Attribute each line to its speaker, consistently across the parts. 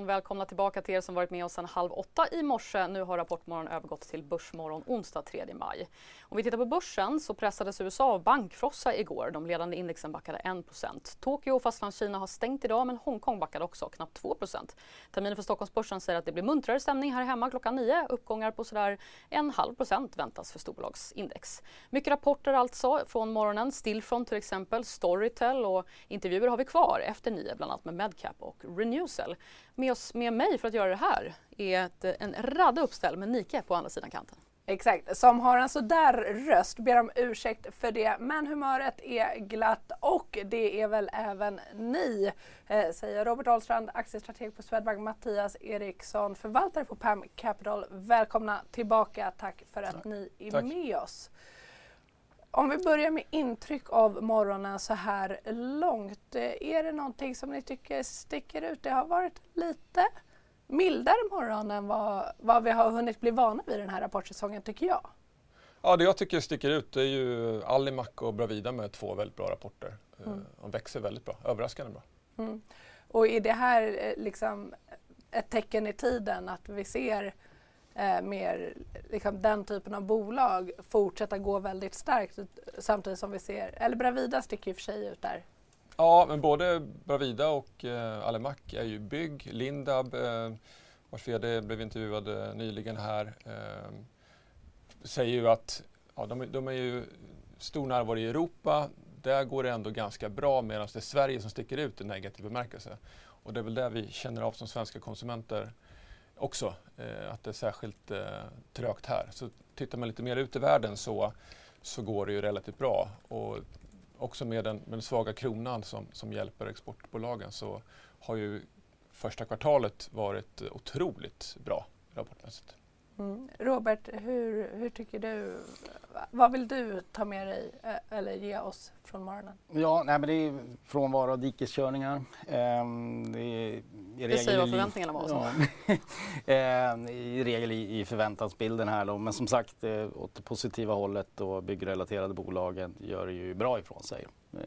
Speaker 1: morgon, välkomna tillbaka till er som varit med oss sedan halv åtta i morse. Nu har Rapportmorgon övergått till Börsmorgon onsdag 3 maj. Om vi tittar på börsen så pressades USA av bankfrossa igår. De ledande indexen backade 1 Tokyo och Fastlandskina har stängt idag men Hongkong backade också knappt 2% Terminen för Stockholmsbörsen säger att det blir muntrare stämning här hemma klockan 9. Uppgångar på sådär en halv procent väntas för storbolagsindex. Mycket rapporter alltså från morgonen. Stillfront till exempel, Storytel och intervjuer har vi kvar efter 9 bland annat med Medcap och Renewcell. Med oss med mig för att göra det här är ett, en radda uppställ med Nike på andra sidan kanten.
Speaker 2: Exakt, som har en sådär röst. Ber om ursäkt för det. Men humöret är glatt och det är väl även ni, eh, säger Robert Ahlstrand, aktiestrateg på Swedbank, Mattias Eriksson, förvaltare på PAM Capital. Välkomna tillbaka. Tack för att Tack. ni är Tack. med oss. Om vi börjar med intryck av morgonen så här långt. Är det någonting som ni tycker sticker ut? Det har varit lite mildare morgon än vad, vad vi har hunnit bli vana vid den här rapportsäsongen tycker jag.
Speaker 3: Ja, det jag tycker sticker ut är ju Alimac och Bravida med två väldigt bra rapporter. Mm. De växer väldigt bra, överraskande bra. Mm.
Speaker 2: Och är det här eh, liksom ett tecken i tiden att vi ser eh, mer liksom, den typen av bolag fortsätta gå väldigt starkt samtidigt som vi ser, eller Bravida sticker ju för sig ut där.
Speaker 3: Ja, men både Bravida och eh, Alemac är ju bygg. Lindab, eh, vars VD blev intervjuad eh, nyligen här, eh, säger ju att ja, de, de är ju stor närvaro i Europa. Där går det ändå ganska bra medan det är Sverige som sticker ut i negativ bemärkelse. Och det är väl det vi känner av som svenska konsumenter också, eh, att det är särskilt eh, trögt här. Så tittar man lite mer ut i världen så, så går det ju relativt bra. Och också med den, med den svaga kronan som, som hjälper exportbolagen så har ju första kvartalet varit eh, otroligt bra rapportmässigt.
Speaker 2: Mm. Robert, hur, hur tycker du? Vad vill du ta med dig eh, eller ge oss från morgonen?
Speaker 4: Ja, nej, men det är frånvaro av dikeskörningar. Ehm,
Speaker 1: det, är i det säger vad förväntningarna var. Ja,
Speaker 4: ehm, I regel i, i förväntansbilden här då. Men som sagt, eh, åt det positiva hållet och byggrelaterade bolagen gör det ju bra ifrån sig. Ehm,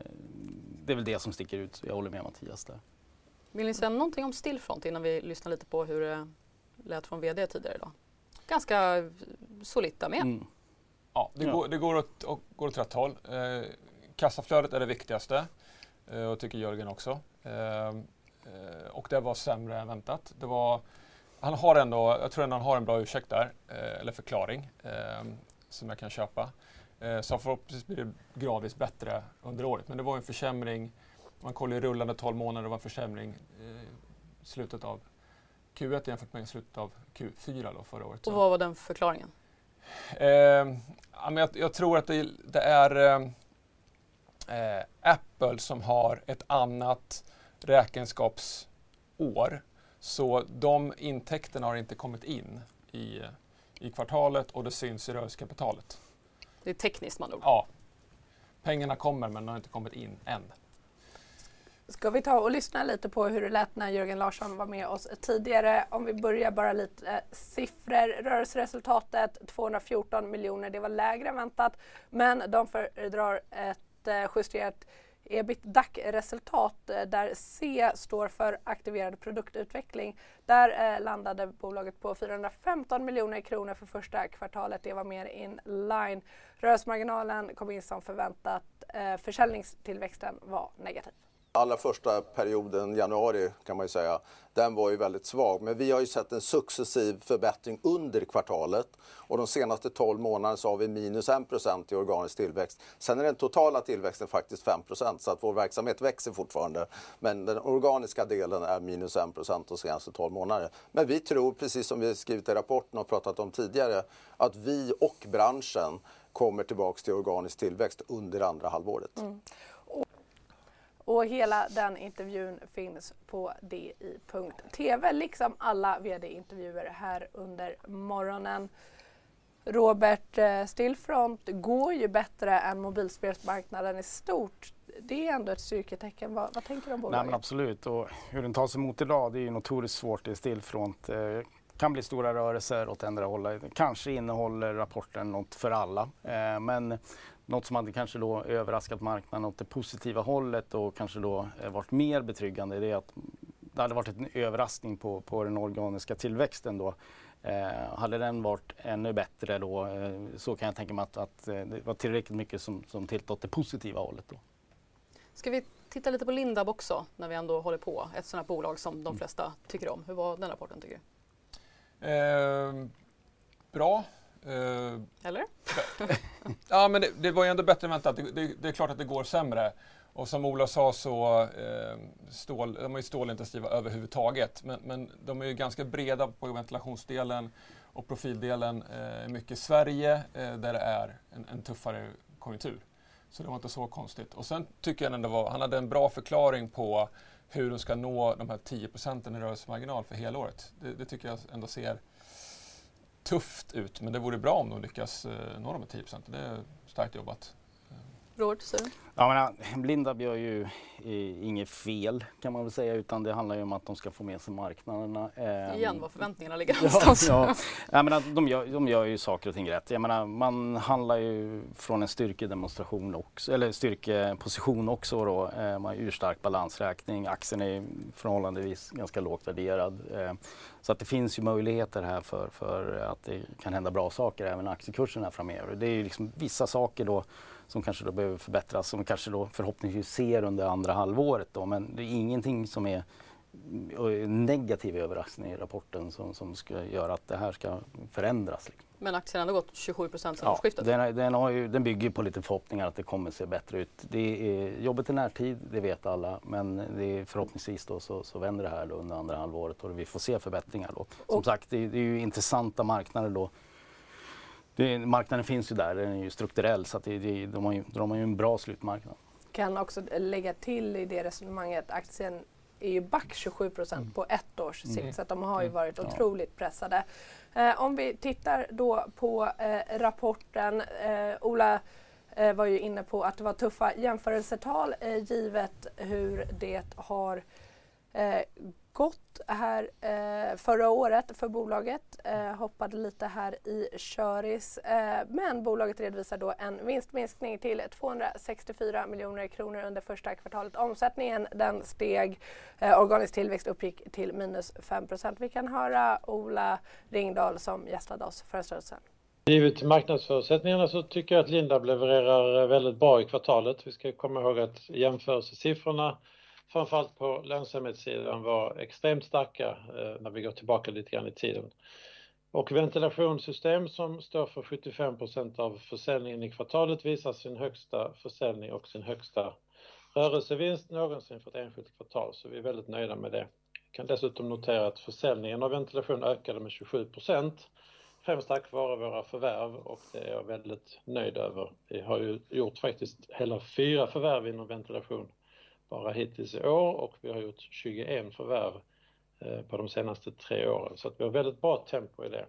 Speaker 4: det är väl det som sticker ut. Jag håller med Mattias där.
Speaker 1: Vill ni säga någonting om Stillfront innan vi lyssnar lite på hur det lät från VD tidigare idag? Ganska solitt med. Mm.
Speaker 3: Ja, det, ja. Går, det går, åt, går åt rätt håll. Eh, kassaflödet är det viktigaste eh, och tycker Jörgen också. Eh, eh, och det var sämre än väntat. Det var, han har ändå, jag tror ändå han har en bra ursäkt där, eh, eller förklaring, eh, som jag kan köpa. så förhoppningsvis blir det gradvis bättre under året. Men det var en försämring, man kollar ju rullande 12 månader, det var en försämring slutet av Q1 jämfört med slutet av Q4 då förra året.
Speaker 1: Och vad var den förklaringen?
Speaker 3: Eh, ja, men jag, jag, tror att det, det är eh, Apple som har ett annat räkenskapsår. Så de intäkterna har inte kommit in i, i kvartalet och det syns i rörelsekapitalet.
Speaker 1: Det är tekniskt man ord.
Speaker 3: Ja. Pengarna kommer men de har inte kommit in än.
Speaker 2: Ska vi ta och lyssna lite på hur det lät när Jörgen Larsson var med oss tidigare? Om vi börjar bara lite eh, siffror. Rörelseresultatet 214 miljoner, det var lägre än väntat. Men de föredrar ett eh, justerat ebitdac-resultat eh, där C står för aktiverad produktutveckling. Där eh, landade bolaget på 415 miljoner kronor för första kvartalet. Det var mer in line. Rörelsemarginalen kom in som förväntat. Eh, försäljningstillväxten var negativ
Speaker 5: allra första perioden, januari kan man ju säga, den var ju väldigt svag. Men vi har ju sett en successiv förbättring under kvartalet och de senaste 12 månaderna så har vi minus 1 i organisk tillväxt. Sen är den totala tillväxten faktiskt 5% så att vår verksamhet växer fortfarande. Men den organiska delen är minus 1% de senaste 12 månaderna. Men vi tror, precis som vi skrivit i rapporten och pratat om tidigare, att vi och branschen kommer tillbaks till organisk tillväxt under andra halvåret. Mm.
Speaker 2: Och hela den intervjun finns på di.tv liksom alla vd-intervjuer här under morgonen. Robert, eh, Stillfront går ju bättre än mobilspelsmarknaden i stort. Det är ändå ett styrketecken. Vad, vad tänker du om bolaget?
Speaker 4: Nej, absolut, och hur den tas emot idag det är ju notoriskt svårt i Stillfront. Det kan bli stora rörelser åt ändra hållet. Kanske innehåller rapporten något för alla. Eh, men något som hade kanske då överraskat marknaden åt det positiva hållet och kanske då eh, varit mer betryggande det är att det hade varit en överraskning på, på den organiska tillväxten då. Eh, hade den varit ännu bättre då eh, så kan jag tänka mig att, att eh, det var tillräckligt mycket som, som tittade åt det positiva hållet. Då.
Speaker 1: Ska vi titta lite på Lindab också när vi ändå håller på? Ett sådant här bolag som de
Speaker 4: Mm.
Speaker 1: flesta tycker om. Hur var den rapporten tycker du?
Speaker 3: Eh, bra. Eh,
Speaker 1: Eller?
Speaker 3: Ja, men det, det var ju ändå bättre än väntat. Det, det, det är klart att det går sämre. Och som Ola sa så eh, stål, de är ju stålintensiva överhuvudtaget. Men, men de är ju ganska breda på ventilationsdelen och profildelen eh, mycket Sverige eh, där det är en, en tuffare konjunktur. Så det var inte så konstigt. Och sen tycker jag ändå var, han hade en bra förklaring på hur de ska nå de här 10 procenten i rörelsemarginal för helåret. Det, det tycker jag ändå ser tufft ut. Men det vore bra om de lyckas eh, nå de här 10 procenten. Det är starkt jobbat.
Speaker 1: Robert, säger du?
Speaker 4: Ja, men, Blindab gör ju eh, inget fel kan man väl säga utan det handlar ju om att de ska få med sig marknaderna. Eh,
Speaker 1: Igen var förväntningarna ligger
Speaker 4: Ja,
Speaker 1: någonstans.
Speaker 4: ja. Jag menar, de, gör, de gör ju saker och ting rätt. Jag menar, man handlar ju från en styrkedemonstration också, eller styrkeposition också. Då. Eh, man har urstark balansräkning, aktien är förhållandevis ganska lågt värderad. Eh, så att det finns ju möjligheter här för, för att det kan hända bra saker även här framöver. Det är ju liksom vissa saker då som kanske då behöver förbättras som vi kanske då förhoppningsvis ser under andra halvåret. Då. Men det är ingenting som är en negativ överraskning i rapporten som, som ska göra att det här ska förändras. Liksom.
Speaker 1: Men aktien har ändå gått 27 procent sedan
Speaker 4: Ja,
Speaker 1: årsskiftet.
Speaker 4: den, den, har ju, den bygger på lite förhoppningar att det kommer se bättre ut. Det är jobbet i närtid, det vet alla. Men det är förhoppningsvis då så, så vänder det här under andra halvåret och vi får se förbättringar då. Som
Speaker 2: Och-
Speaker 4: sagt, det, det är ju intressanta marknader då. Det, marknaden finns ju där, den är ju strukturell så att det, det, de, har ju, de har ju en bra slutmarknad.
Speaker 2: Kan också lägga till i det resonemanget aktien är ju back 27 procent på ett års sikt
Speaker 3: Mm.
Speaker 2: så att de har ju varit
Speaker 4: Ja.
Speaker 2: otroligt pressade. Eh, om vi tittar då på eh, rapporten. Eh, Ola eh, var ju inne på att det var tuffa jämförelsetal eh, givet hur det har gott här eh, förra året för bolaget. Eh, hoppade lite här i köris. Eh, men bolaget redovisar då en vinstminskning till 264 miljoner kronor under första kvartalet. Omsättningen den steg. Eh, organisk tillväxt uppgick till minus 5% Vi kan höra Ola Ringdahl som gästade oss för en stund sedan.
Speaker 6: Givet marknadsförutsättningarna så tycker jag att Lindab levererar väldigt bra i kvartalet. Vi ska komma ihåg att jämförelsesiffrorna framförallt på lönsamhetssidan var extremt starka eh, när vi går tillbaka lite grann i tiden. Och ventilationssystem som står för 75% av försäljningen i kvartalet visar sin högsta försäljning och sin högsta rörelsevinst någonsin för ett enskilt kvartal. Så vi är väldigt nöjda med det. Jag kan dessutom notera att försäljningen av ventilation ökade med 27% främst tack vare våra förvärv och det är jag väldigt nöjd över. Vi har ju gjort faktiskt hela fyra förvärv inom ventilation bara hittills i år och vi har gjort 21 förvärv eh, på de senaste tre åren. Så att vi har väldigt bra tempo i det.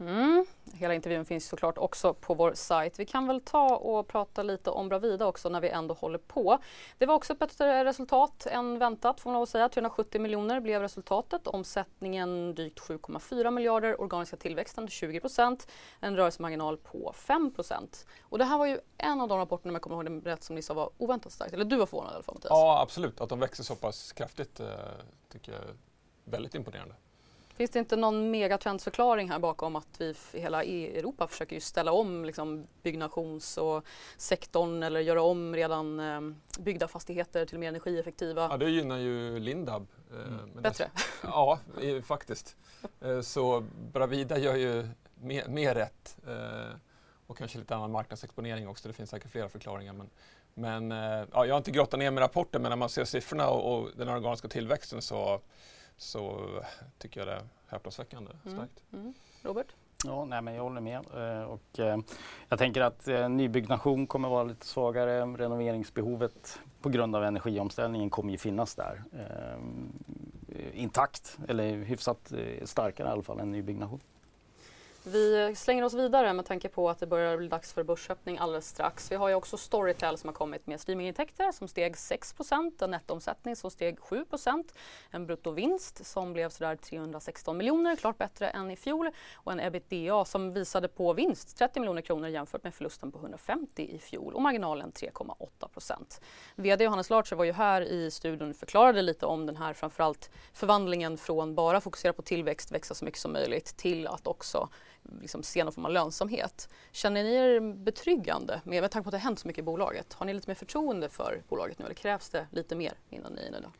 Speaker 1: Mm. Hela intervjun finns såklart också på vår sajt. Vi kan väl ta och prata lite om Bravida också när vi ändå håller på. Det var också ett bättre resultat än väntat får man lov att säga. 370 miljoner blev resultatet. Omsättningen drygt 7,4 miljarder. Organiska tillväxten 20 procent. En rörelsemarginal på 5 procent. Och det här var ju en av de rapporterna, om jag kommer ihåg det rätt, som ni sa var oväntat starkt. Eller du var förvånad i alla fall Mattias.
Speaker 3: Ja, absolut. Att de växer så pass kraftigt eh, tycker jag är väldigt imponerande.
Speaker 1: Finns det inte någon megatrendsförklaring här bakom att vi i hela E- Europa försöker ställa om liksom byggnations och sektorn eller göra om redan eh, byggda fastigheter till mer energieffektiva?
Speaker 3: Ja, det gynnar ju Lindab. eh, men
Speaker 1: Bättre?
Speaker 3: Ja, i- faktiskt. Eh, Så Bravida gör ju mer, mer rätt. eh, Och kanske lite annan marknadsexponering också. Det finns säkert flera förklaringar. Men, men eh, ja, jag har inte grottat ner med rapporten men när man ser siffrorna och, och den organiska tillväxten så, så tycker jag det är häpnadsväckande
Speaker 1: Mm.
Speaker 3: starkt.
Speaker 1: Mm. Robert?
Speaker 4: Ja, nej, men jag håller med. Eh, och, eh, jag tänker att eh, nybyggnation kommer vara lite svagare. Renoveringsbehovet på grund av energiomställningen kommer ju finnas där. Eh, intakt, eller hyfsat eh, starkare i alla fall än nybyggnation.
Speaker 1: Vi slänger oss vidare med tanke på att det börjar bli dags för börsöppning alldeles strax. Vi har ju också Storytel som har kommit med streamingintäkter som steg 6 en nettoomsättning som steg 7% en bruttovinst som blev sådär 316 miljoner, klart bättre än i fjol och en ebitda som visade på vinst 30 miljoner kronor jämfört med förlusten på 150 i fjol och marginalen 3,8% VD Johannes Larcher var ju här i studion och förklarade lite om den här framförallt förvandlingen från bara fokusera på tillväxt, växa så mycket som möjligt till att också liksom se någon form av lönsamhet. Känner ni er betryggande med, med tanke på att det har hänt så mycket i bolaget? Har ni lite mer förtroende för bolaget nu eller krävs det lite mer innan ni är nöjda?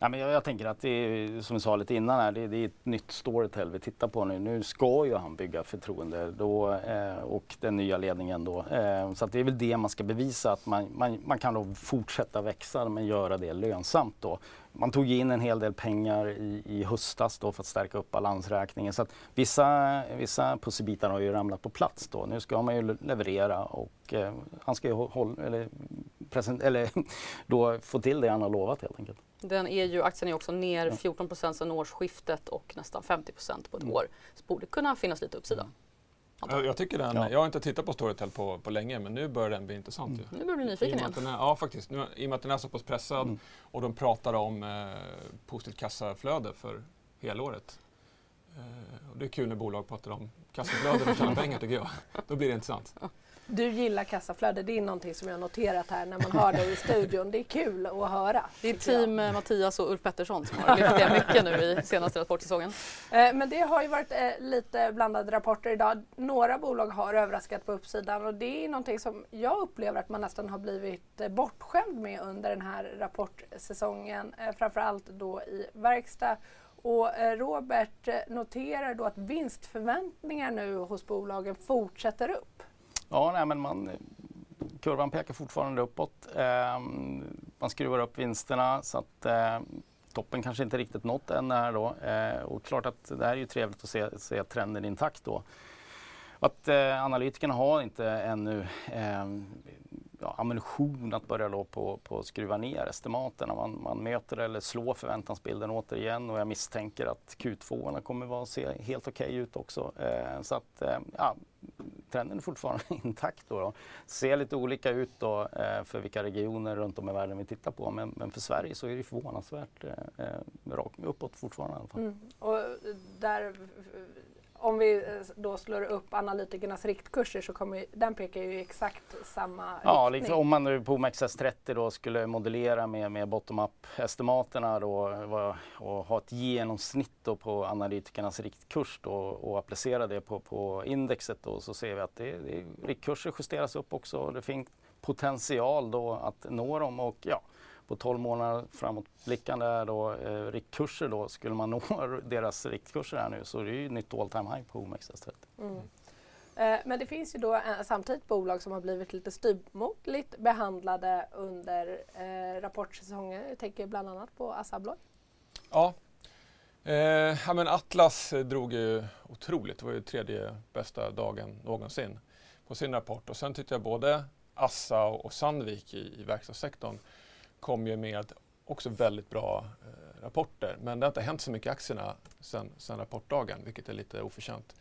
Speaker 4: Ja, men jag, jag, tänker att det är, som vi sa lite innan här, det, det, är ett nytt Storytel vi tittar på nu. Nu ska ju han bygga förtroende då, eh, och den nya ledningen då. Eh, så att det är väl det man ska bevisa att man, man, man kan då fortsätta växa men göra det lönsamt då. Man tog in en hel del pengar i, i höstas då för att stärka upp balansräkningen. Så att vissa, vissa pusselbitar har ju ramlat på plats då. Nu ska man ju leverera och eh, han ska ju hålla, eller, present, eller då få till det han har lovat helt enkelt.
Speaker 1: Den är ju, aktien är också ner 14% sedan årsskiftet och nästan 50% på ett mm. år. Så borde kunna finnas lite uppsida. Mm.
Speaker 3: Jag, jag, tycker den, ja. jag har inte tittat på Storytel på, på länge men nu börjar den bli intressant. Mm.
Speaker 1: Nu börjar du bli nyfiken igen.
Speaker 3: Är, ja faktiskt, nu, i och med att den är så pass pressad mm. och de pratar om eh, positivt kassaflöde för helåret. Eh, och det är kul när bolag pratar om kassaflöde och tjänar pengar tycker jag. Då blir det intressant.
Speaker 2: Du gillar kassaflöde, det är någonting som jag har noterat här när man hör dig i studion. Det är kul att höra.
Speaker 1: Det är team jag. Mattias och Ulf Pettersson som har lyft det mycket nu i senaste rapportsäsongen.
Speaker 2: Eh, men det har ju varit eh, lite blandade rapporter idag. Några bolag har överraskat på uppsidan och det är någonting som jag upplever att man nästan har blivit eh, bortskämd med under den här rapportsäsongen. Framförallt då i verkstad. Och Robert noterar då att vinstförväntningar nu hos bolagen fortsätter upp.
Speaker 4: Ja, nej, men man, eh, kurvan pekar fortfarande uppåt. Eh, man skruvar upp vinsterna så att eh, toppen kanske inte riktigt nått än här då. Eh, och klart att det här är ju trevligt att se, se trenden intakt då. Att eh, analytikerna har inte ännu eh, ja, ammunition att börja då på, på skruva ner estimaten. Man, man möter eller slår förväntansbilden återigen och jag misstänker att Q2 kommer att se helt okej okay ut också. Eh, så att eh, ja, trenden är fortfarande intakt. Då, då. Ser lite olika ut då, eh, för vilka regioner runt om i världen vi tittar på men, men för Sverige så är det förvånansvärt eh, eh rakt uppåt fortfarande. I alla fall. Mm.
Speaker 2: Och där om vi eh, då slår upp analytikernas riktkurser så kommer den pekar ju exakt samma
Speaker 4: ja,
Speaker 2: riktning.
Speaker 4: Liksom, om man nu på OMXS30 då skulle modellera med, med bottom-up estimaterna då och ha ett genomsnitt på analytikernas riktkurs då och applicera det på, på indexet då så ser vi att det, det, riktkurser justeras upp också. Det finns potential då att nå dem och ja, på 12 månader framåtblickande då, eh, riktkurser då, skulle man nå deras riktkurser här nu så det är ju nytt all time high på OMXS30. Mm.
Speaker 2: Eh, men det finns ju då eh, samtidigt bolag som har blivit lite styvmoderligt behandlade under eh, rapportsäsongen. Jag tänker bland annat på Assa Abloy.
Speaker 3: Ja. Eh, ja men Atlas drog ju otroligt. Det var ju tredje bästa dagen någonsin på sin rapport. Och sen tyckte jag både Assa och Sandvik i, i verkstadssektorn kom ju med också väldigt bra eh, rapporter. Men det har inte hänt så mycket i aktierna sedan rapportdagen, vilket är lite oförtjänt.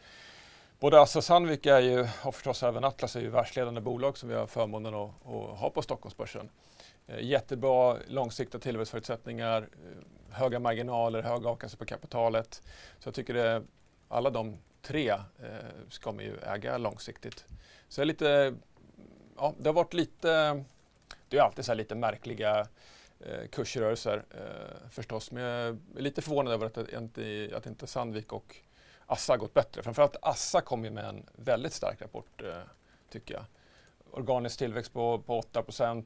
Speaker 3: Både Assa och Sandvik är ju, och förstås även Atlas är ju världsledande bolag som vi har förmånen att, att ha på Stockholmsbörsen. Eh, jättebra långsiktiga tillväxtförutsättningar, eh, höga marginaler, hög avkastning på kapitalet. Så jag tycker det, alla de tre eh, ska man ju äga långsiktigt. Så jag är lite, ja, det har varit lite det är alltid så lite märkliga eh, kursrörelser eh, förstås. Men jag är lite förvånad över att, inte, att inte Sandvik och Assa har gått bättre. Framförallt Assa kom ju med en väldigt stark rapport eh, tycker jag. Organisk tillväxt på, på 8 eh,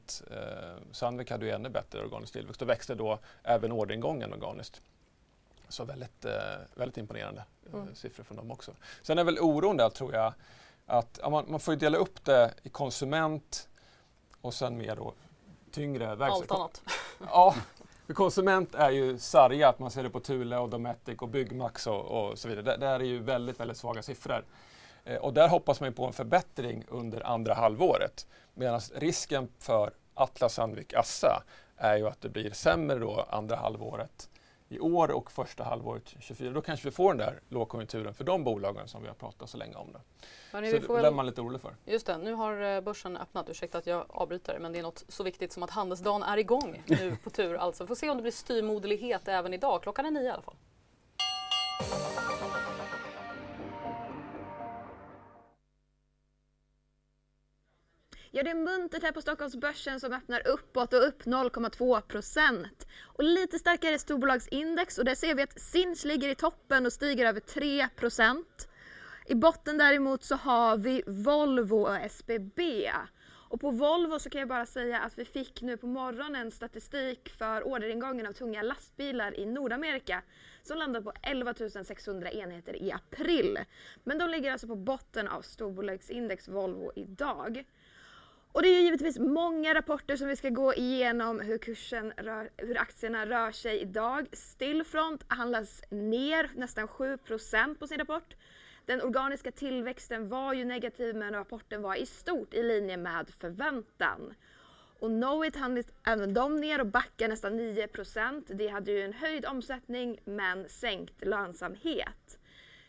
Speaker 3: Sandvik hade ju ännu bättre organisk tillväxt och växte då även orderingången organiskt. Så väldigt, eh, väldigt imponerande eh, mm. siffror från dem också. Sen är väl oron där tror jag att man, man får dela upp det i konsument, och sen mer då tyngre verksamhet.
Speaker 1: Allt annat.
Speaker 3: Ja, för konsument är ju sarga, att man ser det på Thule och Dometic och Byggmax och, och så vidare. Det, det är ju väldigt, väldigt svaga siffror. Eh, och där hoppas man på en förbättring under andra halvåret. Medan risken för Atlas Sandvik Assa är ju att det blir sämre då andra halvåret i år och första halvåret 2024. Då kanske vi får den där lågkonjunkturen för de bolagen som vi har pratat så länge om. Det.
Speaker 1: Hörrni,
Speaker 3: så det
Speaker 1: väl...
Speaker 3: man lite orolig för.
Speaker 1: Just det, nu har eh, börsen öppnat. Ursäkta att jag avbryter men det är något så viktigt som att handelsdagen är igång nu på tur. Alltså, får se om det blir styrmoderlighet även idag. Klockan är nio i alla fall.
Speaker 7: Ja, det är muntert här på Stockholmsbörsen som öppnar uppåt och upp 0,2 procent. Och lite starkare storbolagsindex och där ser vi att Sinch ligger i toppen och stiger över 3 procent. I botten däremot så har vi Volvo och SBB. Och på Volvo så kan jag bara säga att vi fick nu på morgonen statistik för orderingången av tunga lastbilar i Nordamerika som landade på 11 600 enheter i april. Men de ligger alltså på botten av storbolagsindex Volvo idag. Och det är ju givetvis många rapporter som vi ska gå igenom hur kursen rör, hur aktierna rör sig idag. Stillfront handlas ner nästan 7% på sin rapport. Den organiska tillväxten var ju negativ men rapporten var i stort i linje med förväntan. Och Knowit handlas även de ner och backar nästan 9% Det hade ju en höjd omsättning men sänkt lönsamhet.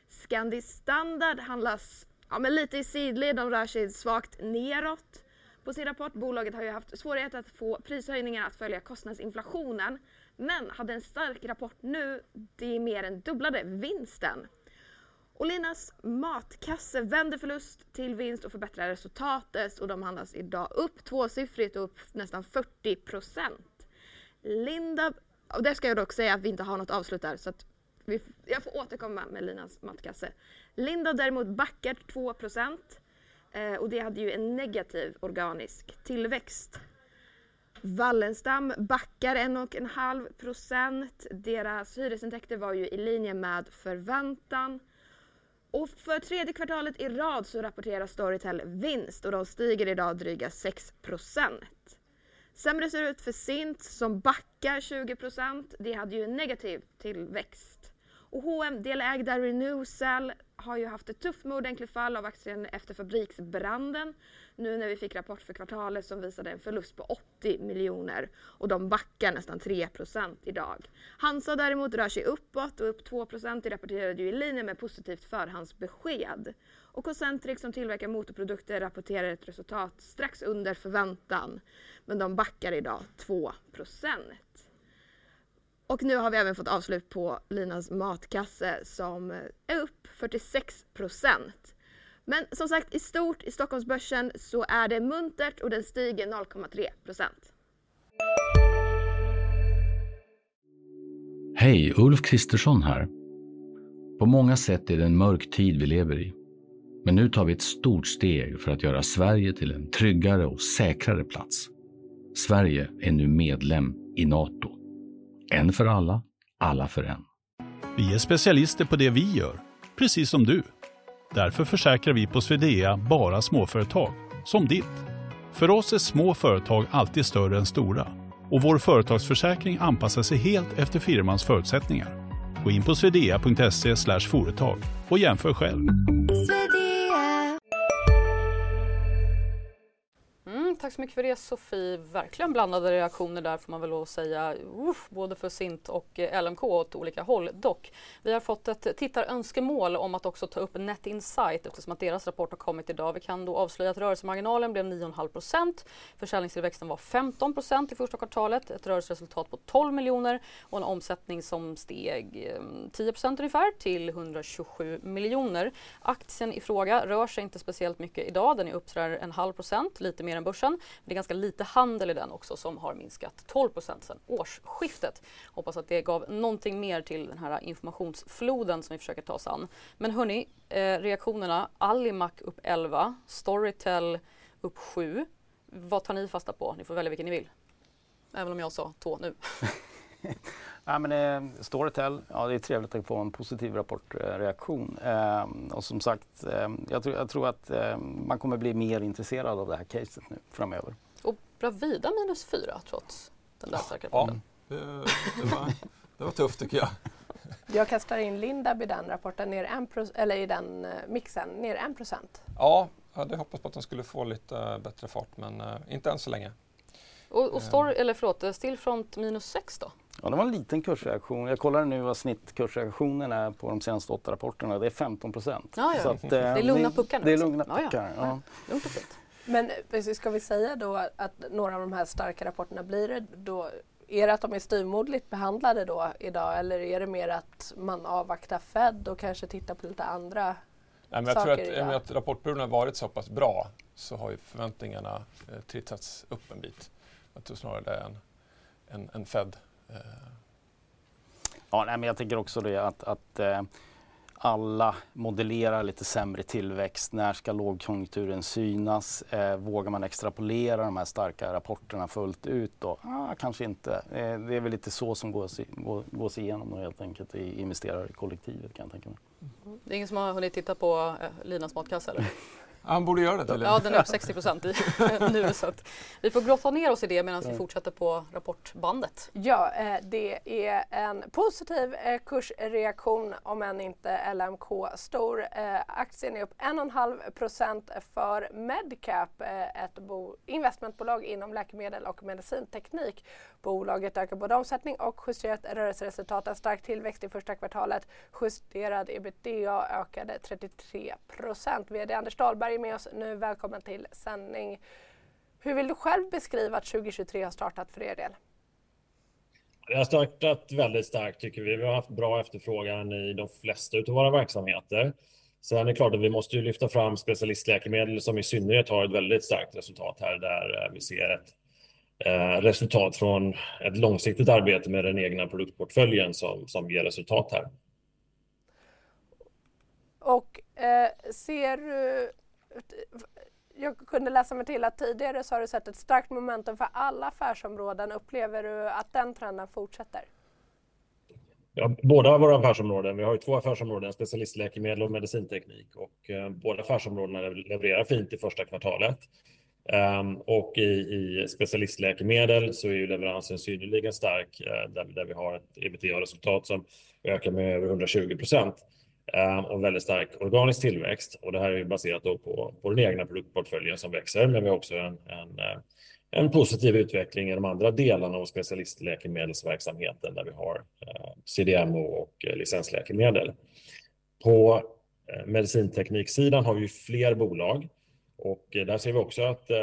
Speaker 7: Scandi Standard handlas ja, men lite i sidled, de rör sig svagt neråt på sin rapport. Bolaget har ju haft svårigheter att få prishöjningar att följa kostnadsinflationen men hade en stark rapport nu. Det är mer än dubblade vinsten. Och Linas matkasse vänder förlust till vinst och förbättrar resultatet och de handlas idag upp tvåsiffrigt och upp nästan 40 procent. Lindab, och där ska jag dock säga att vi inte har något avslut där så att vi, jag får återkomma med Linas matkasse. Lindab däremot backar 2 procent Eh, och det hade ju en negativ organisk tillväxt. Wallenstam backar 1,5 procent. Deras hyresintäkter var ju i linje med förväntan. Och för tredje kvartalet i rad så rapporterar Storytel vinst och de stiger idag dryga 6 procent. Sämre ser det ut för Sint som backar 20 procent. Det hade ju en negativ tillväxt. Och H&M delägda Renewcell har ju haft ett tufft med ordentligt fall av aktien efter fabriksbranden. Nu när vi fick rapport för kvartalet som visade en förlust på 80 miljoner och de backar nästan 3% idag. Hansa däremot rör sig uppåt och upp 2 Det rapporterade ju i linje med positivt förhandsbesked. Och Concentric som tillverkar motorprodukter rapporterar ett resultat strax under förväntan. Men de backar idag 2 och nu har vi även fått avslut på Linas matkasse som är upp 46 procent. Men som sagt, i stort i Stockholmsbörsen så är det muntert och den stiger 0,3 procent.
Speaker 8: Hej, Ulf Kristersson här. På många sätt är det en mörk tid vi lever i. Men nu tar vi ett stort steg för att göra Sverige till en tryggare och säkrare plats. Sverige är nu medlem i Nato. En för alla, alla för en.
Speaker 9: Vi är specialister på det vi gör, precis som du. Därför försäkrar vi på Swedea bara småföretag, som ditt. För oss är små företag alltid större än stora och vår företagsförsäkring anpassar sig helt efter firmans förutsättningar. Gå in på swedea.se företag och jämför själv.
Speaker 1: Tack så mycket för det Sofie. Verkligen blandade reaktioner där får man väl lov att säga. Uff, både för Sint och eh, LMK åt olika håll dock. Vi har fått ett tittarönskemål om att också ta upp Net Insight eftersom att deras rapport har kommit idag. Vi kan då avslöja att rörelsemarginalen blev 9,5 procent. Försäljningstillväxten var 15 procent i första kvartalet. Ett rörelseresultat på 12 miljoner och en omsättning som steg eh, 10 procent ungefär till 127 miljoner. Aktien i fråga rör sig inte speciellt mycket idag. Den är upp en halv procent, lite mer än börsen. Men det är ganska lite handel i den också som har minskat 12% sedan årsskiftet. Hoppas att det gav någonting mer till den här informationsfloden som vi försöker ta oss an. Men hörni, eh, reaktionerna. Alimak upp 11, Storytel upp 7. Vad tar ni fasta på? Ni får välja vilken ni vill. Även om jag sa två nu.
Speaker 4: Ja, men, eh, Storytel, ja, det är trevligt att få en positiv rapportreaktion. Eh, och som sagt, eh, jag, tror, jag tror att eh, man kommer bli mer intresserad av det här caset nu framöver.
Speaker 1: Och Bravida minus fyra trots den där starka rapporten.
Speaker 3: Ja, det, det, var, det var tufft tycker jag.
Speaker 2: Jag kastar in Lindab i den rapporten, ner en eller i den uh, mixen, ner 1 procent.
Speaker 3: Ja, jag hade hoppats på att de skulle få lite uh, bättre fart men inte än så länge.
Speaker 1: Och, och story, eller förlåt, Stillfront minus 6 då?
Speaker 4: Ja, det var en liten kursreaktion. Jag kollar nu vad snittkursreaktionen är på de senaste åtta rapporterna. Det är 15 procent.
Speaker 1: Ja, ja. det är lugna puckar
Speaker 4: Det är lugna puckar, ja. ja.
Speaker 1: Lugnt och fint.
Speaker 2: Men ska vi säga då att några av de här starka rapporterna blir det då är det att de är styrmodligt behandlade då idag eller är det mer att man avvaktar Fed och kanske tittar på lite andra Nej,
Speaker 3: men jag
Speaker 2: saker?
Speaker 3: tror att, med att rapportperioden har varit så pass bra så har ju förväntningarna eh, trissats upp en bit. Jag tror snarare det är en, en, en Fed.
Speaker 4: Ja, nej, men jag tänker också det att, att eh, alla modellerar lite sämre tillväxt. När ska lågkonjunkturen synas? Eh, vågar man extrapolera de här starka rapporterna fullt ut då? Ah, kanske inte. Eh, det är väl lite så som gås, gå, gås igenom då, helt enkelt i investerarkollektivet kan jag tänka mig.
Speaker 1: Mm. Det är ingen som har hunnit titta på eh, Linas matkassa eller?
Speaker 3: Han borde göra det tydligen.
Speaker 1: Ja, den är upp 60 procent nu. Så att vi får grotta ner oss i det medan vi fortsätter på rapportbandet.
Speaker 2: Ja, eh, det är en positiv eh, kursreaktion om än inte LMK stor. Eh, aktien är upp 1,5 procent för Medcap, ett investmentbolag inom läkemedel och medicinteknik. Bolaget ökar både omsättning och justerat rörelseresultat. En stark tillväxt i första kvartalet. Justerad ebitda ökade 33 procent. VD Anders Dahlberg är med oss nu. Välkommen till sändning. Hur vill du själv beskriva att 2023 har startat för er del?
Speaker 10: Det har startat väldigt starkt tycker vi. Vi har haft bra efterfrågan i de flesta av våra verksamheter. Sen är det klart att vi måste lyfta fram specialistläkemedel som i synnerhet har ett väldigt starkt resultat här där vi ser ett Eh, resultat från ett långsiktigt arbete med den egna produktportföljen som, som ger resultat här.
Speaker 2: Och eh, ser du... Jag kunde läsa mig till att tidigare så har du sett ett starkt momentum för alla affärsområden. Upplever du att den trenden fortsätter?
Speaker 10: Ja, båda våra affärsområden. Vi har ju två affärsområden, specialistläkemedel och medicinteknik. Och eh, båda affärsområdena levererar fint i första kvartalet. Um, och i, i specialistläkemedel så är ju leveransen synnerligen stark uh, där, där vi har ett ebitda-resultat som ökar med över 120 procent Ehm, och väldigt stark organisk tillväxt. Och det här är ju baserat då på, på den egna produktportföljen som växer, men vi har också en, en, eh, en positiv utveckling i de andra delarna av specialistläkemedelsverksamheten där vi har eh, CDMO och eh, licensläkemedel. På medicintekniksidan har vi fler bolag och där ser vi också att eh,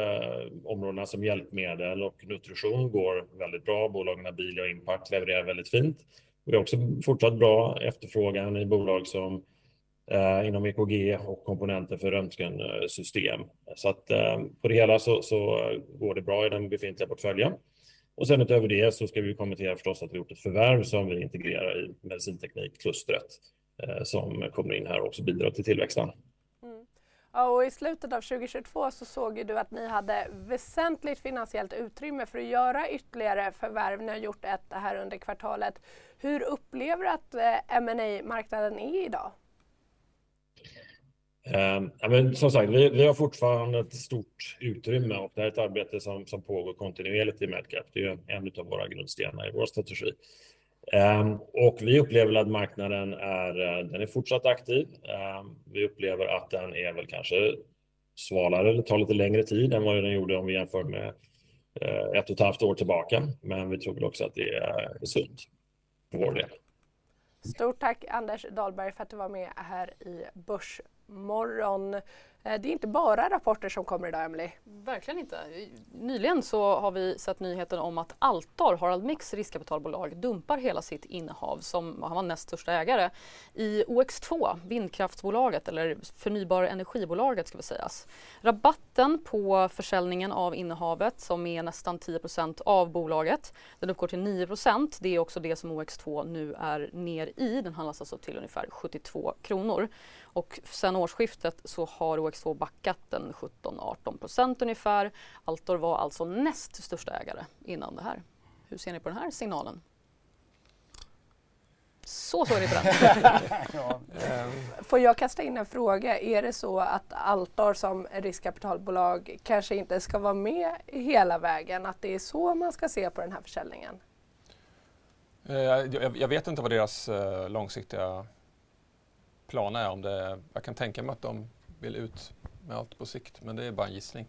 Speaker 10: områdena som hjälpmedel och nutrition går väldigt bra. Bolagen Abilia och Impact levererar väldigt fint. Vi har också fortsatt bra efterfrågan i bolag som eh, inom EKG och komponenter för röntgensystem. Så att eh, på det hela så, så, går det bra i den befintliga portföljen. Och sen utöver det så ska vi kommentera förstås att vi gjort ett förvärv som vi integrerar i medicinteknikklustret eh, som kommer in här och också bidrar till tillväxten.
Speaker 2: Ja, och I slutet av 2022 så såg du att ni hade väsentligt finansiellt utrymme för att göra ytterligare förvärv. Ni har gjort ett här under kvartalet. Hur upplever du att eh, ma marknaden är idag?
Speaker 10: Um, ja, men som sagt, vi, vi, har fortfarande ett stort utrymme och det här är ett arbete som, som pågår kontinuerligt i Medcap. Det är en av våra grundstenar i vår strategi. Ehm, och vi upplever att marknaden är, eh, den är fortsatt aktiv. Ehm, vi upplever att den är väl kanske svalare eller tar lite längre tid än vad den gjorde om vi jämför med eh, ett och ett halvt år tillbaka. Men vi tror också att det är sunt för vår del.
Speaker 2: Stort tack Anders Dahlberg för att du var med här i Börsmorgon. Eh, det är inte bara rapporter som kommer idag, Emily.
Speaker 1: Verkligen inte. Nyligen så har vi sett nyheten om att Altor, Harald Mix riskkapitalbolag, dumpar hela sitt innehav som han var näst största ägare i OX2, vindkraftsbolaget eller förnybar energibolaget ska vi sägas. Rabatten på försäljningen av innehavet som är nästan 10% av bolaget, den uppgår till 9% Det är också det som OX2 nu är ner i. Den handlas alltså till ungefär 72 kronor. Och sen årsskiftet så har OX2 backat en 17-18 procent ungefär. Altor var alltså näst största ägare innan det här. Hur ser ni på den här signalen? Så såg ni på den.
Speaker 2: Får jag kasta in en fråga? Är det så att Altor som riskkapitalbolag kanske inte ska vara med hela vägen? Att det är så man ska se på den här försäljningen?
Speaker 3: Eh, jag, vet inte vad deras uh, långsiktiga planer är. Om det, jag kan tänka mig att de vill ut med allt på sikt, men det är bara en gissning.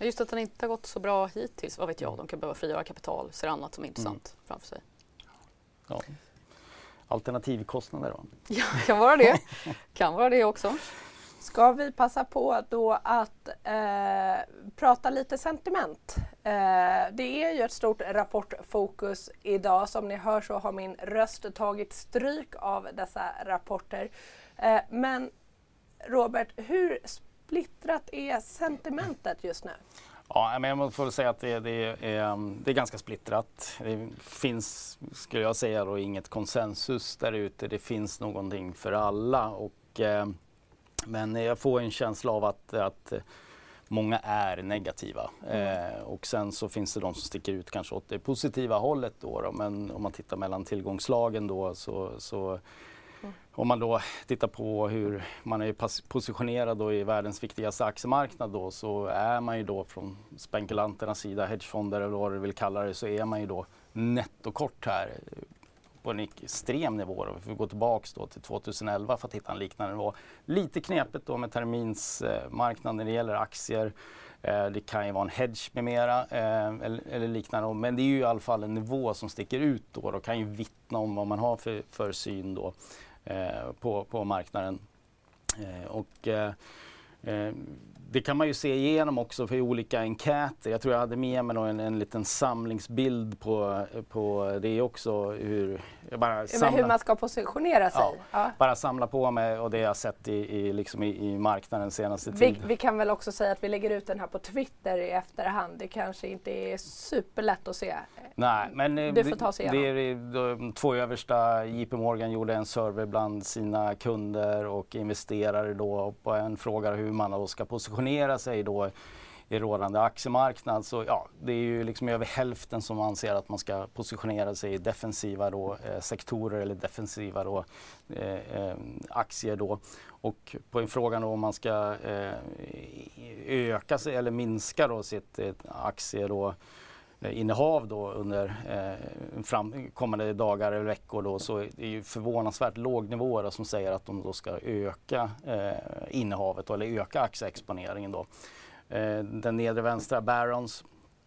Speaker 1: Just att den inte har gått så bra hittills, vad vet jag, de kan behöva frigöra kapital, ser annat som är intressant mm. framför sig.
Speaker 4: Ja. Alternativkostnader då?
Speaker 1: Ja, kan vara det. kan vara det också.
Speaker 2: Ska vi passa på då att eh, prata lite sentiment? Eh, det är ju ett stort rapportfokus idag. Som ni hör så har min röst tagit stryk av dessa rapporter. Eh, men Robert, hur splittrat är sentimentet just nu?
Speaker 4: Ja, men jag får säga att det, det, är, det är ganska splittrat. Det finns, skulle jag säga, då, inget konsensus där ute. Det finns någonting för alla. Och, eh, men jag får en känsla av att, att många är negativa. Mm. Eh, och sen så finns det de som sticker ut kanske åt det positiva hållet. Då, då. Men om man tittar mellan tillgångslagen då så, så om man då tittar på hur man är positionerad då i världens viktigaste aktiemarknad då så är man ju då från spekulanternas sida, hedgefonder eller vad du vill kalla det, så är man ju då nettokort här på en extrem nivå. Då. Vi får gå tillbaks då till 2011 för att hitta en liknande nivå. Lite knepigt då med terminsmarknaden när det gäller aktier. Eh, det kan ju vara en hedge med mera eh, eller, liknande. Men det är ju i alla fall en nivå som sticker ut då och kan ju vittna om vad man har för, för syn då, Eh, på, på marknaden. Eh, och, eh, det kan man ju se igenom också för olika enkäter. Jag tror jag hade med mig en, en liten samlingsbild på, på det också. Hur,
Speaker 2: bara samla, hur man ska positionera sig. Ja,
Speaker 4: ja. Bara samla på mig och det jag sett i, i, liksom i, i marknaden senaste.
Speaker 2: Vi, vi, kan väl också säga att vi lägger ut den här på Twitter i efterhand. Det kanske inte är superlätt att se.
Speaker 4: Nej, men
Speaker 2: eh, du får ta sig
Speaker 4: det, det är de två översta. JP Morgan gjorde en survey bland sina kunder och investerare då på en fråga hur man då ska positionera sig då i rådande aktiemarknad så ja, det är ju liksom över hälften som anser att man ska positionera sig i defensiva då, eh, sektorer eller defensiva då, eh, eh aktier. Då. Och på en fråga om man ska eh, öka sig eller minska då sitt eh, aktie då, eh, innehav då under eh, fram, kommande dagar eller veckor då, så är det ju förvånansvärt nivå som säger att de då ska öka eh, innehavet då, eller öka aktieexponeringen. Då. Eh, den nedre vänstra, Barons,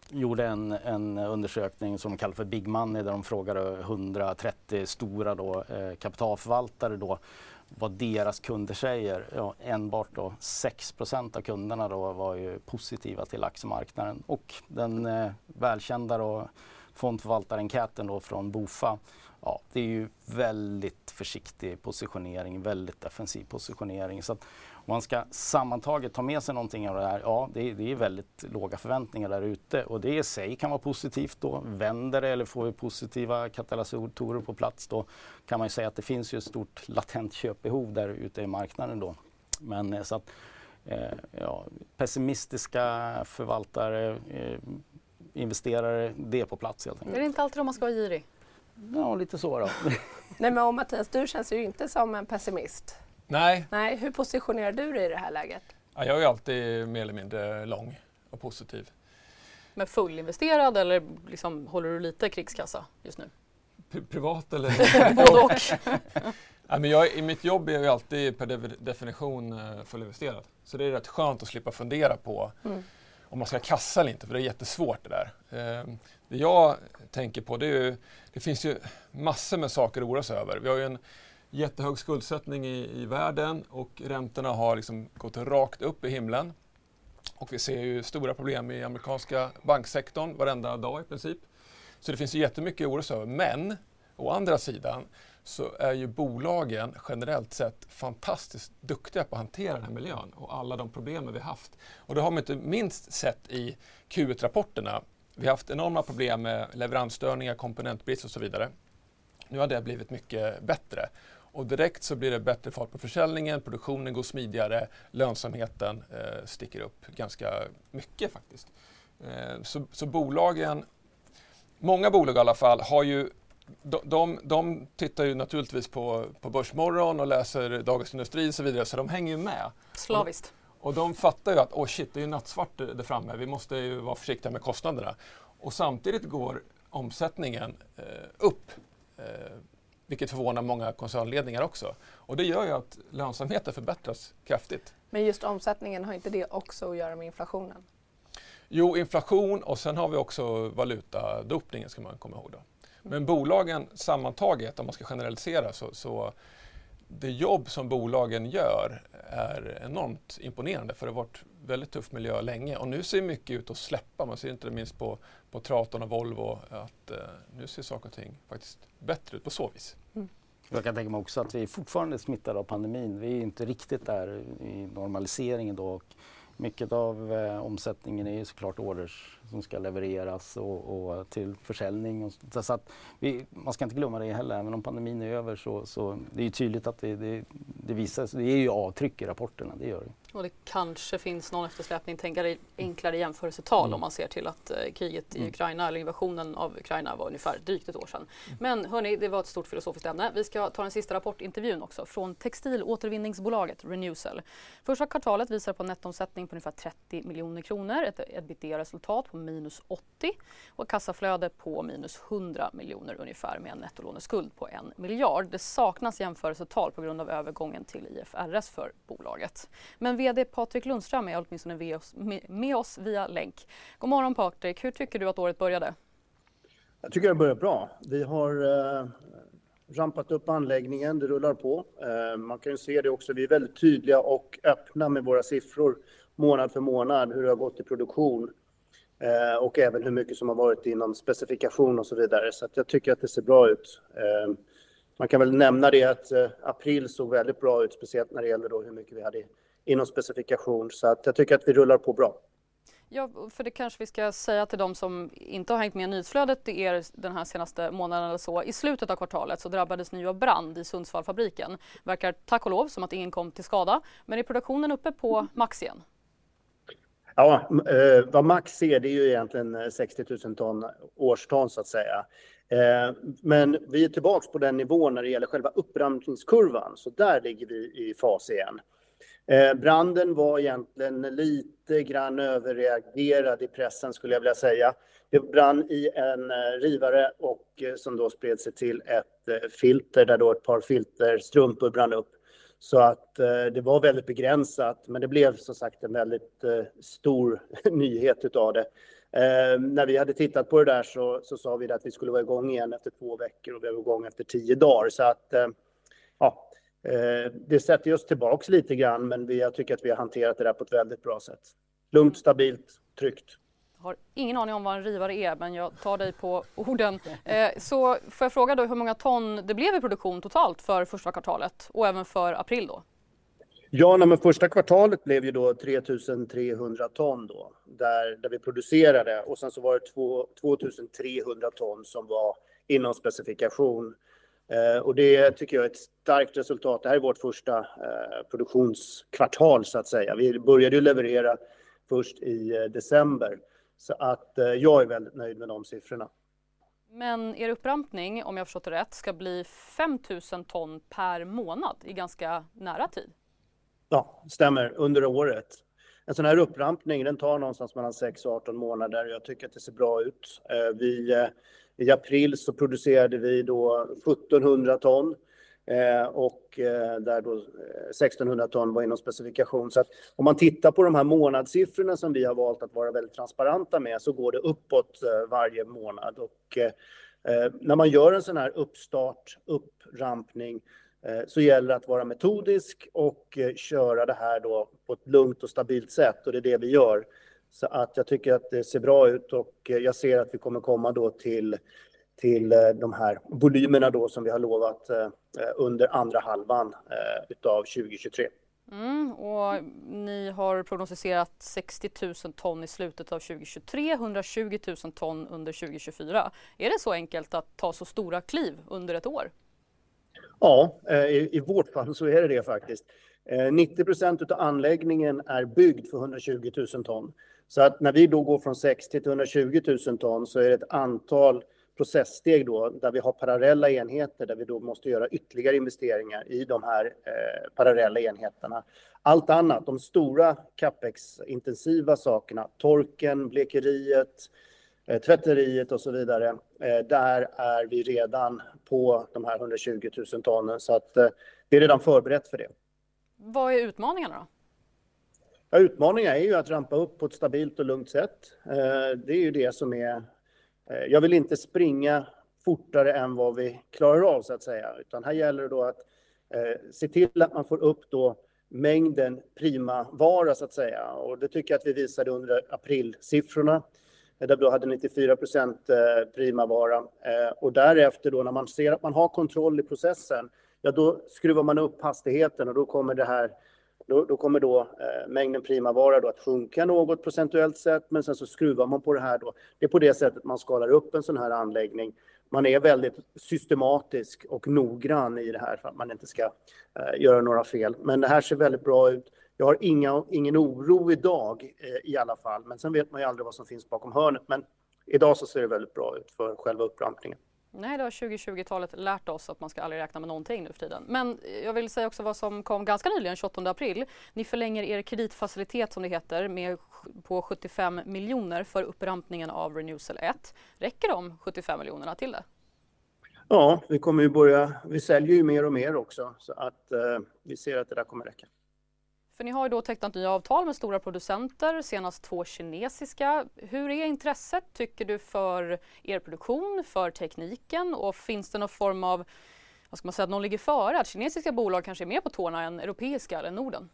Speaker 4: gjorde en, en, undersökning som de kallar för Big Money där de frågade 130 stora då, eh, kapitalförvaltare då, vad deras kunder säger. Ja, enbart då 6% av kunderna då var ju positiva till aktiemarknaden. Och den eh, välkända då, fondförvaltarenkäten då från Bofa, ja, det är ju väldigt försiktig positionering, väldigt defensiv positionering. Så att, man ska sammantaget ta med sig någonting av det här, ja det, det är väldigt låga förväntningar där ute och det i sig kan vara positivt då. Vänder det eller får vi positiva katalysatorer på plats då kan man ju säga att det finns ju ett stort latent köpbehov där ute i marknaden då. Men eh, så att, eh, ja, pessimistiska förvaltare, eh, investerare, det är på plats helt enkelt.
Speaker 1: Är det inte alltid då man ska vara girig?
Speaker 4: Ja, lite så då.
Speaker 2: Nej men Mattias, du känns ju inte som en pessimist.
Speaker 3: Nej.
Speaker 2: Nej. Hur positionerar du dig i det här läget?
Speaker 3: Ja, jag är alltid mer eller mindre lång och positiv.
Speaker 1: Men fullinvesterad eller liksom, håller du lite krigskassa just nu?
Speaker 3: P privat eller?
Speaker 1: Både och.
Speaker 3: ja, men jag, I mitt jobb är jag alltid per definition uh, fullinvesterad. Så det är rätt skönt att slippa fundera på mm. om man ska kassa eller inte, för det är jättesvårt det där. Uh, det jag tänker på det är ju, det finns ju massor med saker att oroa sig över. Vi har en jättehög skuldsättning i, i världen och räntorna har liksom gått rakt upp i himlen. Och vi ser ju stora problem i amerikanska banksektorn varenda dag i princip. Så det finns ju jättemycket att oroa sig över. Men å andra sidan så är ju bolagen generellt sett fantastiskt duktiga på att hantera den här miljön och alla de problemen vi haft. Och det har man inte minst sett i Q1-rapporterna. Vi har haft enorma problem med leveransstörningar, komponentbrist och så vidare. Nu har det blivit mycket bättre och direkt så blir det bättre fart på försäljningen, produktionen går smidigare, lönsamheten eh, sticker upp ganska mycket faktiskt. Eh, så, så, bolagen, många bolag i alla fall, har ju de, de, de tittar ju naturligtvis på, på Börsmorgon och läser Dagens Industri och så vidare, så de hänger ju med.
Speaker 1: Slaviskt.
Speaker 3: Och, och de fattar ju att oh shit, det är ju nattsvart där framme, vi måste ju vara försiktiga med kostnaderna. Och samtidigt går omsättningen eh, upp. Vilket förvånar många koncernledningar också. Och det gör ju att lönsamheten förbättras kraftigt.
Speaker 2: Men just omsättningen, har inte det också att göra med inflationen?
Speaker 3: Jo, inflation och sen har vi också valutadopningen ska man komma ihåg. Då. Men bolagen sammantaget, om man ska generalisera, så, så det jobb som bolagen gör är enormt imponerande för det har varit väldigt tuff miljö länge och nu ser mycket ut att släppa. Man ser inte minst på, på Traton och Volvo att eh, nu ser saker och ting faktiskt bättre ut på så vis. Mm.
Speaker 4: Jag kan tänka mig också att vi är fortfarande smittade av pandemin. Vi är inte riktigt där i normaliseringen då. Och mycket av eh, omsättningen är ju såklart orders som ska levereras och, och till försäljning. Och så, så att vi, man ska inte glömma det heller, även om pandemin är över så, så det är ju tydligt att det, det, det visar, det är ju avtryck i rapporterna, det gör det.
Speaker 1: Och det kanske finns någon eftersläpning, tänka enklare jämförelsetal mm. om man ser till att eh, kriget i mm. Ukraina eller invasionen av Ukraina var ungefär drygt ett år sedan. Mm. Men hörni, det var ett stort filosofiskt ämne. Vi ska ta den sista rapportintervjun också från textilåtervinningsbolaget Renewcell. Första kvartalet visar på en nettoomsättning på ungefär 30 miljoner kronor, ett ebitda-resultat på minus 80 och kassaflöde på minus 100 miljoner ungefär med en nettolåneskuld på en miljard. Det saknas jämförelsetal på grund av övergången till IFRS för bolaget. Men VD Patrik Lundström är åtminstone med oss, med oss via länk. God morgon Patrik, hur tycker du att året började?
Speaker 11: Jag tycker det börjar bra. Vi har eh, rampat upp anläggningen, det rullar på. Eh, man kan ju se det också, vi är väldigt tydliga och öppna med våra siffror månad för månad, hur det har gått i produktion eh, och även hur mycket som har varit inom specifikation och så vidare. Så jag tycker att det ser bra ut. Eh, man kan väl nämna det att eh, april såg väldigt bra ut, speciellt när det gäller då hur mycket vi hade inom specifikation. Så att jag tycker att vi rullar på bra.
Speaker 1: Ja, för det kanske vi ska säga till de som inte har hängt med i nyhetsflödet i er den här senaste månaden eller så. I slutet av kvartalet så drabbades ni av brand i Sundsvallfabriken. Verkar tack och lov som att ingen kom till skada. Men är produktionen uppe på max igen?
Speaker 11: Ja, eh, vad max ser det är ju egentligen eh, 60 000 ton årston så att säga. Eh, men vi är tillbaka på den nivån när det gäller själva uppramningskurvan, så där ligger vi i fas igen. Branden var egentligen lite grann överreagerad i pressen skulle jag vilja säga. Det brann i en rivare och som då spred sig till ett filter där då ett par filterstrumpor brann upp. Så att eh, det var väldigt begränsat, men det blev som sagt en väldigt eh, stor nyhet utav det. Eh, när vi hade tittat på det där så, så sa vi att vi skulle vara igång igen efter två veckor och vi var igång efter tio dagar. Så att ja, det sätter oss tillbaks lite grann, men vi, jag tycker att vi har hanterat det där på ett väldigt bra sätt. Lugnt, stabilt, tryggt.
Speaker 1: Jag har ingen aning om vad en rivare är, men jag tar dig på orden. Eh, så får jag fråga då hur många ton det blev i produktion totalt för första kvartalet och även för april då?
Speaker 11: Ja, men första kvartalet blev ju då 3300 ton då, där, där vi producerade och sen så var det 2, 2300 ton som var inom specifikation. Eh, och det tycker jag är ett starkt resultat. Det här är vårt första eh, produktionskvartal så att säga. Vi började ju leverera först i eh, december. Så att jag är väldigt nöjd med de siffrorna.
Speaker 1: Men er upprampning, om jag förstått det rätt, ska bli 5 000 ton per månad i ganska nära tid?
Speaker 11: Ja, stämmer. Under året. En sån här upprampning den tar någonstans mellan 6 och 18 månader. Jag tycker att det ser bra ut. Vi i april så producerade vi då 1700 ton eh, Eh, och eh, där då eh, 1600 ton var inom specifikation. Så att om man tittar på de här månadssiffrorna som vi har valt att vara väldigt transparenta med så går det uppåt varje månad. Och när man gör en sån här uppstart, upprampning så gäller det att vara metodisk och köra det här då på ett lugnt och stabilt sätt och det är det vi gör. Så att jag tycker att det ser bra ut och jag ser att vi kommer komma då till, till eh, de här volymerna då som vi har lovat eh, under andra halvan eh, utav 2023.
Speaker 1: Mm, och ni har prognostiserat 60 000 ton i slutet av 2023, 120 000 ton under 2024. Är det så enkelt att ta så stora kliv under ett år?
Speaker 11: Ja, i, i vårt fall så är det det faktiskt. 90 procent av anläggningen är byggd för 120 000 ton. Så att när vi då går från 60 till 120 000 ton så är det ett antal processsteg då där vi har parallella enheter där vi då måste göra ytterligare investeringar i de här eh, parallella enheterna. Allt annat, de stora capex-intensiva sakerna, torken, blekeriet, eh, tvätteriet och så vidare. Eh, där är vi redan på de här 120 000 tonnen så att eh, det är redan förberett för det.
Speaker 1: Vad är utmaningarna då?
Speaker 11: Ja, utmaningen är ju att rampa upp på ett stabilt och lugnt sätt. Det är ju det som är... Eh, jag vill inte springa fortare än vad vi klarar av så att säga, utan här gäller det då att eh, se till att man får upp då mängden primavara så att säga. Och det tycker jag att vi visade under aprilsiffrorna eh, där vi då hade 94 procent prima primavara. Eh, och därefter då när man ser att man har kontroll i processen, ja då skruvar man upp hastigheten och då kommer det här då, då kommer då eh, mängden primavara då att sjunka något procentuellt sett, men sen så skruvar man på det här då. Det är på det sättet man skalar upp en sån här anläggning man är väldigt systematisk och noggrann i det här för att man inte ska eh, göra några fel. Men det här ser väldigt bra ut. Jag har inga, ingen oro idag eh, i alla fall, men sen vet man ju aldrig vad som finns bakom hörnet. Men idag så ser det väldigt bra ut för själva upprampningen.
Speaker 1: Nej, det har 2020-talet lärt oss att man ska aldrig räkna med någonting nu för tiden. Men jag vill säga också vad som kom ganska nyligen, 28 april. Ni förlänger er kreditfacilitet som det heter med på 75 miljoner för upprampningen av Renewcell 1. Räcker de 75 miljonerna till det?
Speaker 11: Ja, vi kommer ju börja. Vi säljer ju mer och mer också så att eh, vi ser att det där kommer räcka.
Speaker 1: För ni har ju då tecknat nya avtal med stora producenter, senast två kinesiska. Hur är intresset tycker du för er produktion, för tekniken och finns det någon form av, vad ska man säga, att någon ligger före? Att kinesiska bolag kanske är mer på tårna än europeiska eller Norden?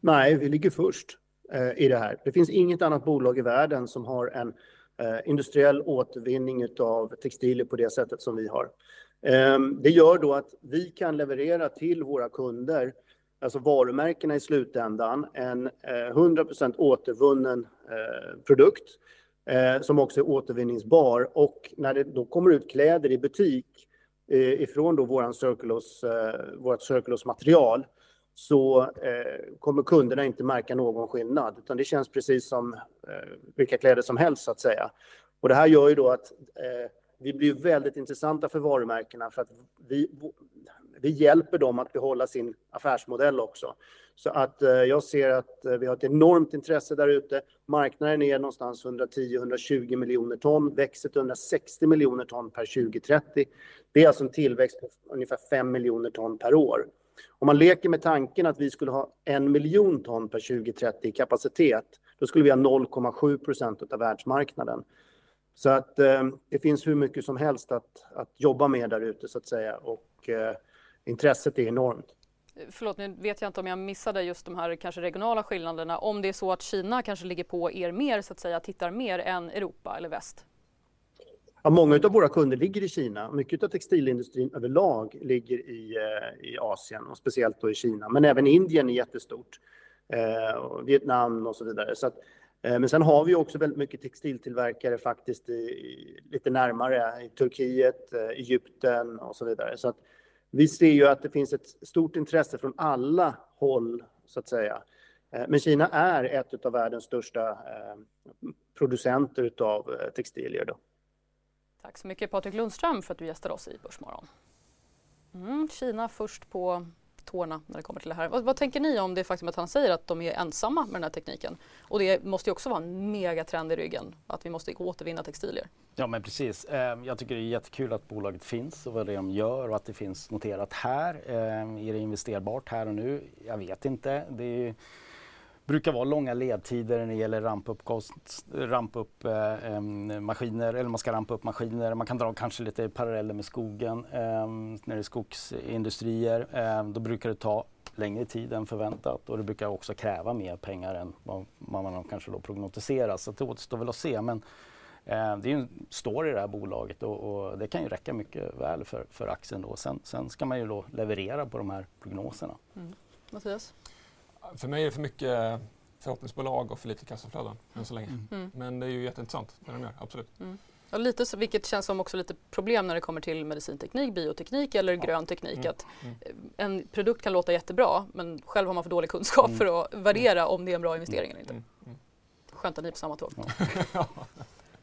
Speaker 11: Nej, vi ligger först eh, i det här. Det finns inget annat bolag i världen som har en eh, industriell återvinning av textilier på det sättet som vi har. Eh, det gör då att vi kan leverera till våra kunder alltså varumärkena i slutändan, en eh, 100% återvunnen eh, produkt eh, som också är återvinningsbar. Och när det då kommer ut kläder i butik ifrån då våran Circulose, vårt Circulose-material så kommer kunderna inte märka någon skillnad, utan det känns precis som vilka kläder som helst så att säga. Och det här gör ju då att vi blir väldigt intressanta för varumärkena för att vi, det hjälper dem att behålla sin affärsmodell också. Så att eh, jag ser att eh, vi har ett enormt intresse där ute. Marknaden är någonstans 110-120 miljoner ton, växer till 160 miljoner ton per 2030. Det är alltså en tillväxt på ungefär 5 miljoner ton per år. Om man leker med tanken att vi skulle ha en miljon ton per 2030 i kapacitet, då skulle vi ha 0,7 procent av världsmarknaden. Så att eh, det finns hur mycket som helst att, att jobba med där ute så att säga. Och eh, intresset är enormt.
Speaker 1: Förlåt, nu vet jag inte om jag missade just de här kanske regionala skillnaderna. Om det är så att Kina kanske ligger på er mer, så att säga, tittar mer än Europa eller väst?
Speaker 11: Ja, många av våra kunder ligger i Kina. Mycket av textilindustrin överlag ligger i, eh, i Asien och speciellt då i Kina. Men även Indien är jättestort. Eh, Vietnam och så vidare. Så att, eh, men sen har vi också väldigt mycket textiltillverkare faktiskt i, i, lite närmare i Turkiet, eh, Egypten och så vidare. Så att, vi ser ju att det finns ett stort intresse från alla håll, så att säga. Eh, men Kina är ett av världens största eh, producenter av eh, textilier. Då.
Speaker 1: Tack så mycket Patrik Lundström för att du gästade oss i Börsmorgon. Mm, Kina först på tårna när det kommer till det här. Vad, vad, tänker ni om det faktum att han säger att de är ensamma med den här tekniken? Och det måste ju också vara en megatrend i ryggen, att vi måste återvinna textilier.
Speaker 4: Ja men precis. Ehm, jag tycker det är jättekul att bolaget finns och vad det är de gör och att det finns noterat här. Ehm, är det investerbart här och nu? Jag vet inte. Det är brukar vara långa ledtider när det gäller rampuppmaskiner, ramp upp eh, maskiner, eller man ska rampa upp maskiner. Man kan dra kanske lite paralleller med skogen. Eh, när det är skogsindustrier, eh, då brukar det ta längre tid än förväntat och det brukar också kräva mer pengar än vad, man kanske då prognostiserar. Så det återstår väl att se. Men eh, det är en story i det här bolaget och, och, det kan ju räcka mycket väl för, för aktien då. Sen, sen ska man ju då leverera på de här prognoserna. Mm.
Speaker 1: Mattias?
Speaker 3: För mig är det för mycket förhoppningsbolag och för lite kassaflöden än så länge. Mm. mm. Men det är ju jätteintressant det de gör, absolut. Mm.
Speaker 1: Ja, lite så, vilket känns som också lite problem när det kommer till medicinteknik, bioteknik eller ja. grön teknik. Mm. Att mm. En produkt kan låta jättebra men själv har man för dålig kunskap mm. för att värdera om det är en bra investering eller inte. Skönt att ni är på samma tåg.
Speaker 2: Ja.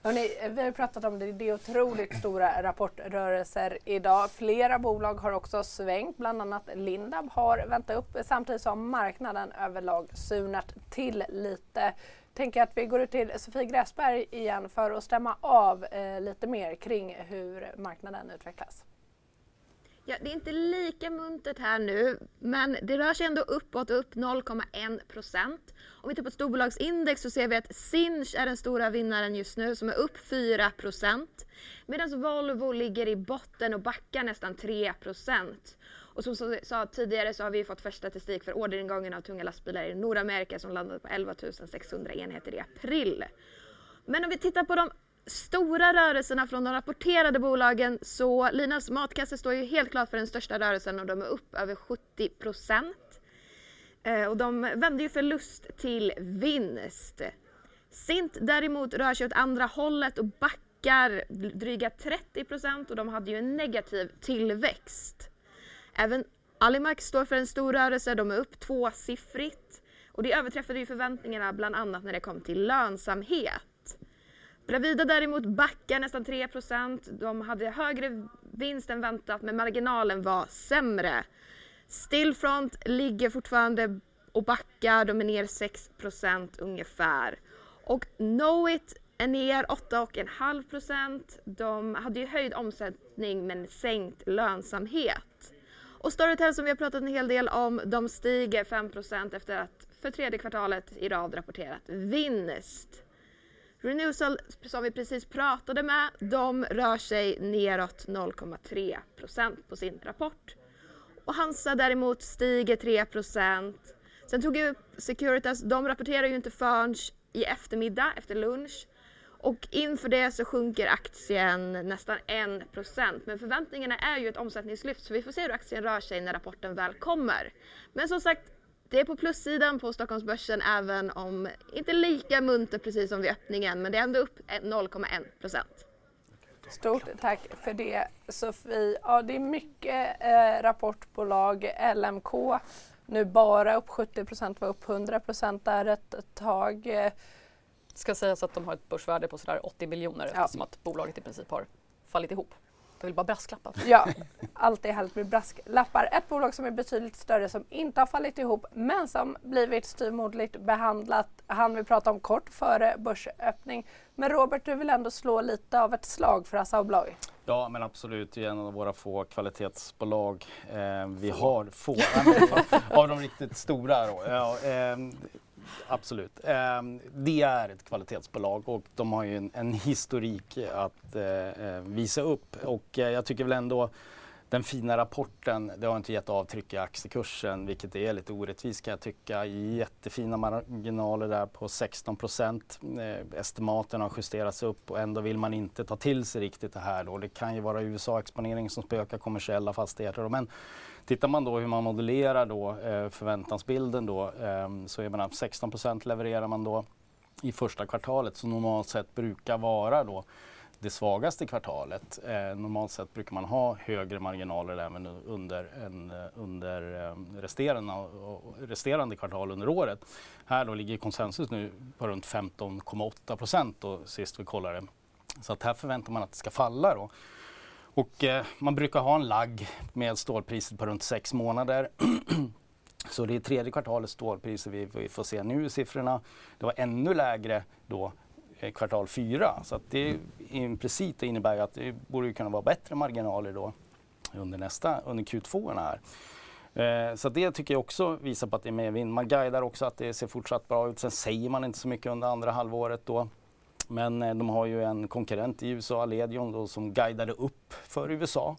Speaker 2: Hörrni, eh, vi har pratat om det, det är otroligt stora rapportrörelser idag. Flera bolag har också svängt, bland annat Lindab har vänt upp eh, samtidigt som marknaden överlag surnat till lite. tänker att vi går ut till Sofie Gräsberg igen för att stämma av eh, lite mer kring hur marknaden utvecklas.
Speaker 7: Ja, det är inte lika muntert här nu, men det rör sig ändå uppåt upp 0,1 procent. Om vi tittar på storbolagsindex så ser vi att Sinch är den stora vinnaren just nu som är upp 4. Medan Volvo ligger i botten och backar nästan 3. Och som jag sa tidigare så har vi fått första statistik för orderingången av tunga lastbilar i Nordamerika som landade på 11 600 enheter i april. Men om vi tittar på de stora rörelserna från de rapporterade bolagen så Linas matkasse står ju helt klart för den största rörelsen och de är upp över 70 procent. Eh, och de vände ju förlust till vinst. Sint däremot rör sig åt andra hållet och backar dryga 30 procent och de hade ju en negativ tillväxt. Även Alimax står för en stor rörelse, de är upp tvåsiffrigt och det överträffade ju förväntningarna bland annat när det kom till lönsamhet. Bravida däremot backar nästan 3 procent. De hade högre vinst än väntat men marginalen var sämre. Stillfront ligger fortfarande och backar, de är ner 6% ungefär. Och Knowit är ner 8,5% De hade ju höjd omsättning men sänkt lönsamhet. Och Storytel som vi har pratat en hel del om, de stiger 5% efter att för tredje kvartalet i rad rapporterat vinst. Renewal som vi precis pratade med, de rör sig neråt 0,3% på sin rapport. Och Hansa däremot stiger 3% Sen tog jag upp Securitas, de rapporterar ju inte förrän i eftermiddag, efter lunch. Och inför det så sjunker aktien nästan 1% Men förväntningarna är ju ett omsättningslyft så vi får se hur aktien rör sig när rapporten väl kommer. Men som sagt, det är på plussidan på Stockholmsbörsen även om inte lika munter precis som vid öppningen men det är ändå upp 0,1.
Speaker 2: Stort tack för det Sofie. Ja, det är mycket eh, rapportbolag. LMK nu bara upp 70 procent, var upp 100 procent där ett tag. Det
Speaker 1: ska sägas att de har ett börsvärde på sådär 80 miljoner ja. eftersom att bolaget i princip har fallit ihop. Jag vill bara brasklappa.
Speaker 2: Ja, allt är härligt med brasklappar. Ett bolag som är betydligt större som inte har fallit ihop men som blivit styvmoderligt behandlat han vi prata om kort före börsöppning. Men Robert, du vill ändå slå lite av ett slag för Assa Abloy?
Speaker 4: Ja, men absolut. Det är en av våra få kvalitetsbolag. Eh, vi har få av de riktigt stora. Då. Ja, eh, absolut. Eh, det är ett kvalitetsbolag och de har ju en, en historik att eh, eh, visa upp. Och eh, jag tycker väl ändå den fina rapporten, det har inte gett avtryck i aktiekursen, vilket är lite orättvist kan jag tycka. Jättefina marginaler där på 16 procent. Eh, estimaten har justerats upp och ändå vill man inte ta till sig riktigt det här då. Det kan ju vara USA-exponering som spökar kommersiella fastigheter. Men Tittar man då hur man modellerar då eh, förväntansbilden då ehm, så är man 16% levererar man då i första kvartalet som normalt sett brukar vara då det svagaste kvartalet. Eh, normalt sett brukar man ha högre marginaler även under, en, eh, under eh, resterande, resterande kvartal under året. Här då ligger konsensus nu på runt 15,8 procent sist vi kollade. Så att här förväntar man att det ska falla då. Och eh, man brukar ha en lagg med stålpriset på runt sex månader. Så det är tredje kvartalets stålpriser vi, vi, får se nu i siffrorna. Det var ännu lägre då eh, kvartal fyra. Så att det implicit innebär att det borde kunna vara bättre marginaler då under nästa, under Q2 här. Eh, så det tycker jag också visar på att det är medvind. Man guidar också att det ser fortsatt bra ut. Sen säger man inte så mycket under andra halvåret då. Men eh, de har ju en konkurrent i USA, Aledion, då, som guidade upp för USA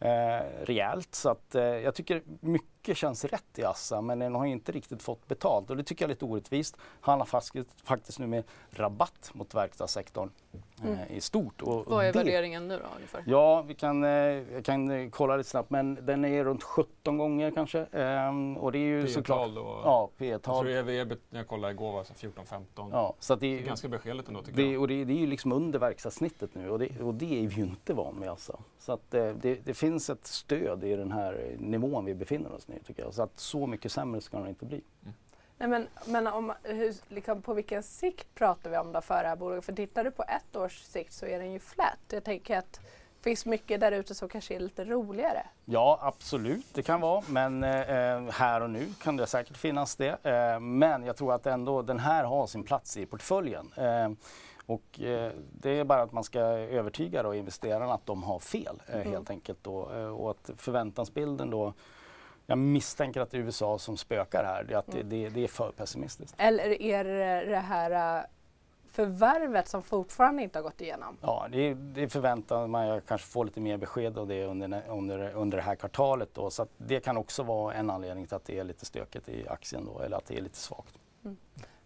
Speaker 4: eh, rejält. Så att, eh, jag tycker mycket känns rätt i Assa men den har inte riktigt fått betalt och det tycker jag är lite orättvist. Han har faktiskt, faktiskt nu med rabatt mot verkstadssektorn mm. eh, i stort.
Speaker 1: Och, Vad är det, värderingen nu då ungefär?
Speaker 4: Ja, vi kan, eh, jag kan eh, kolla lite snabbt men den är runt 17 gånger kanske. Ehm, och det är ju såklart...
Speaker 3: Då,
Speaker 4: ja, P-tal.
Speaker 3: Jag, jag, jag kollade igår var 14-15.
Speaker 4: Ja, så det är
Speaker 3: ganska beskedligt ändå tycker
Speaker 4: det, jag. Och det, det, är ju liksom under verkstadssnittet nu och det, och det är vi ju inte van med alltså. Så att eh, det, det, finns ett stöd i den här nivån vi befinner oss i tycker jag. Så att så mycket sämre ska det inte bli. Mm.
Speaker 2: Nej, men men om, hur, liksom, på vilken sikt pratar vi om då för det här bolaget? För tittar du på ett års sikt så är den ju flat. Jag tänker att finns mycket där ute som kanske är lite roligare.
Speaker 4: Ja, absolut, det kan vara. Men eh, här och nu kan det säkert finnas det. Eh, men jag tror att ändå den här har sin plats i portföljen. Eh, och eh, det är bara att man ska övertyga då investerarna att de har fel eh, mm. helt enkelt. Då. Eh, och att förväntansbilden då jag misstänker att det är USA som spökar här, att det, mm. det, det är för pessimistiskt.
Speaker 2: Eller är det det här förvärvet som fortfarande inte har gått igenom?
Speaker 4: Ja, det, det förväntar man jag kanske får lite mer besked av det under, under, under det här kvartalet. Då, så det kan också vara en anledning till att det är lite stökigt i aktien då, eller att det är lite svagt. Mm.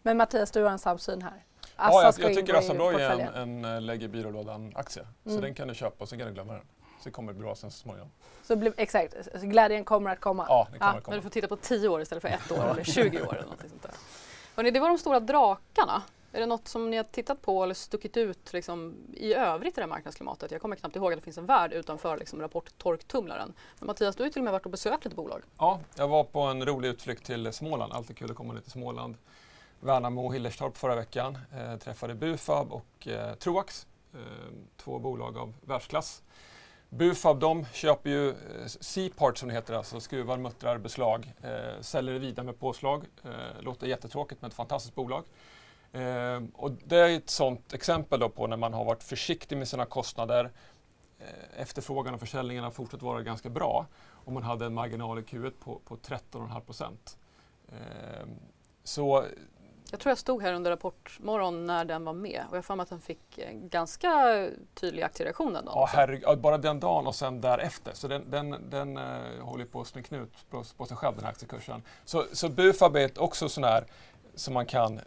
Speaker 2: Men Mattias, du har en samsyn här?
Speaker 3: ja, jag, jag tycker Assa Abloy är en, en lägg i byrålådan-aktie. Mm. Så den kan du köpa och sen kan du glömma den. Så kommer det bra sen så småningom.
Speaker 2: Så bli, exakt, så glädjen kommer att komma?
Speaker 3: Ja, det kommer ja. att komma.
Speaker 1: Men du får titta på 10 år istället för ett år eller 20 år eller någonting sånt där. Hörrni, det var de stora drakarna. Är det något som ni har tittat på eller stuckit ut liksom, i övrigt i det här marknadsklimatet? Jag kommer knappt ihåg att det finns en värld utanför liksom, rapporttorktumlaren. Men Mattias, du har ju till och med varit och besökt lite bolag.
Speaker 3: Ja, jag var på en rolig utflykt till Småland. Alltid kul att komma lite till Småland. Värnamo och Hillerstorp förra veckan. Eh, träffade Bufab och eh, Troax, eh, två bolag av världsklass. Bufab de köper ju eh, C-part som det heter, alltså skruvar, muttrar, beslag, eh, säljer det vidare med påslag. Eh, låter jättetråkigt men ett fantastiskt bolag. Eh, och det är ett sådant exempel då på när man har varit försiktig med sina kostnader. Eh, efterfrågan och försäljningen har fortsatt vara ganska bra och man hade en marginal i Q1 på, på 13,5 procent. Eh, så
Speaker 1: jag tror jag stod här under Rapportmorgon när den var med och jag får att den fick ganska tydlig aktiereaktion den dagen.
Speaker 3: Ja, herregud, bara den dagen och sen därefter. Så den, den, den uh, håller på att slå knut på, på sig själv den här aktiekursen. Så, så Bufab är också sån här som man kan eh,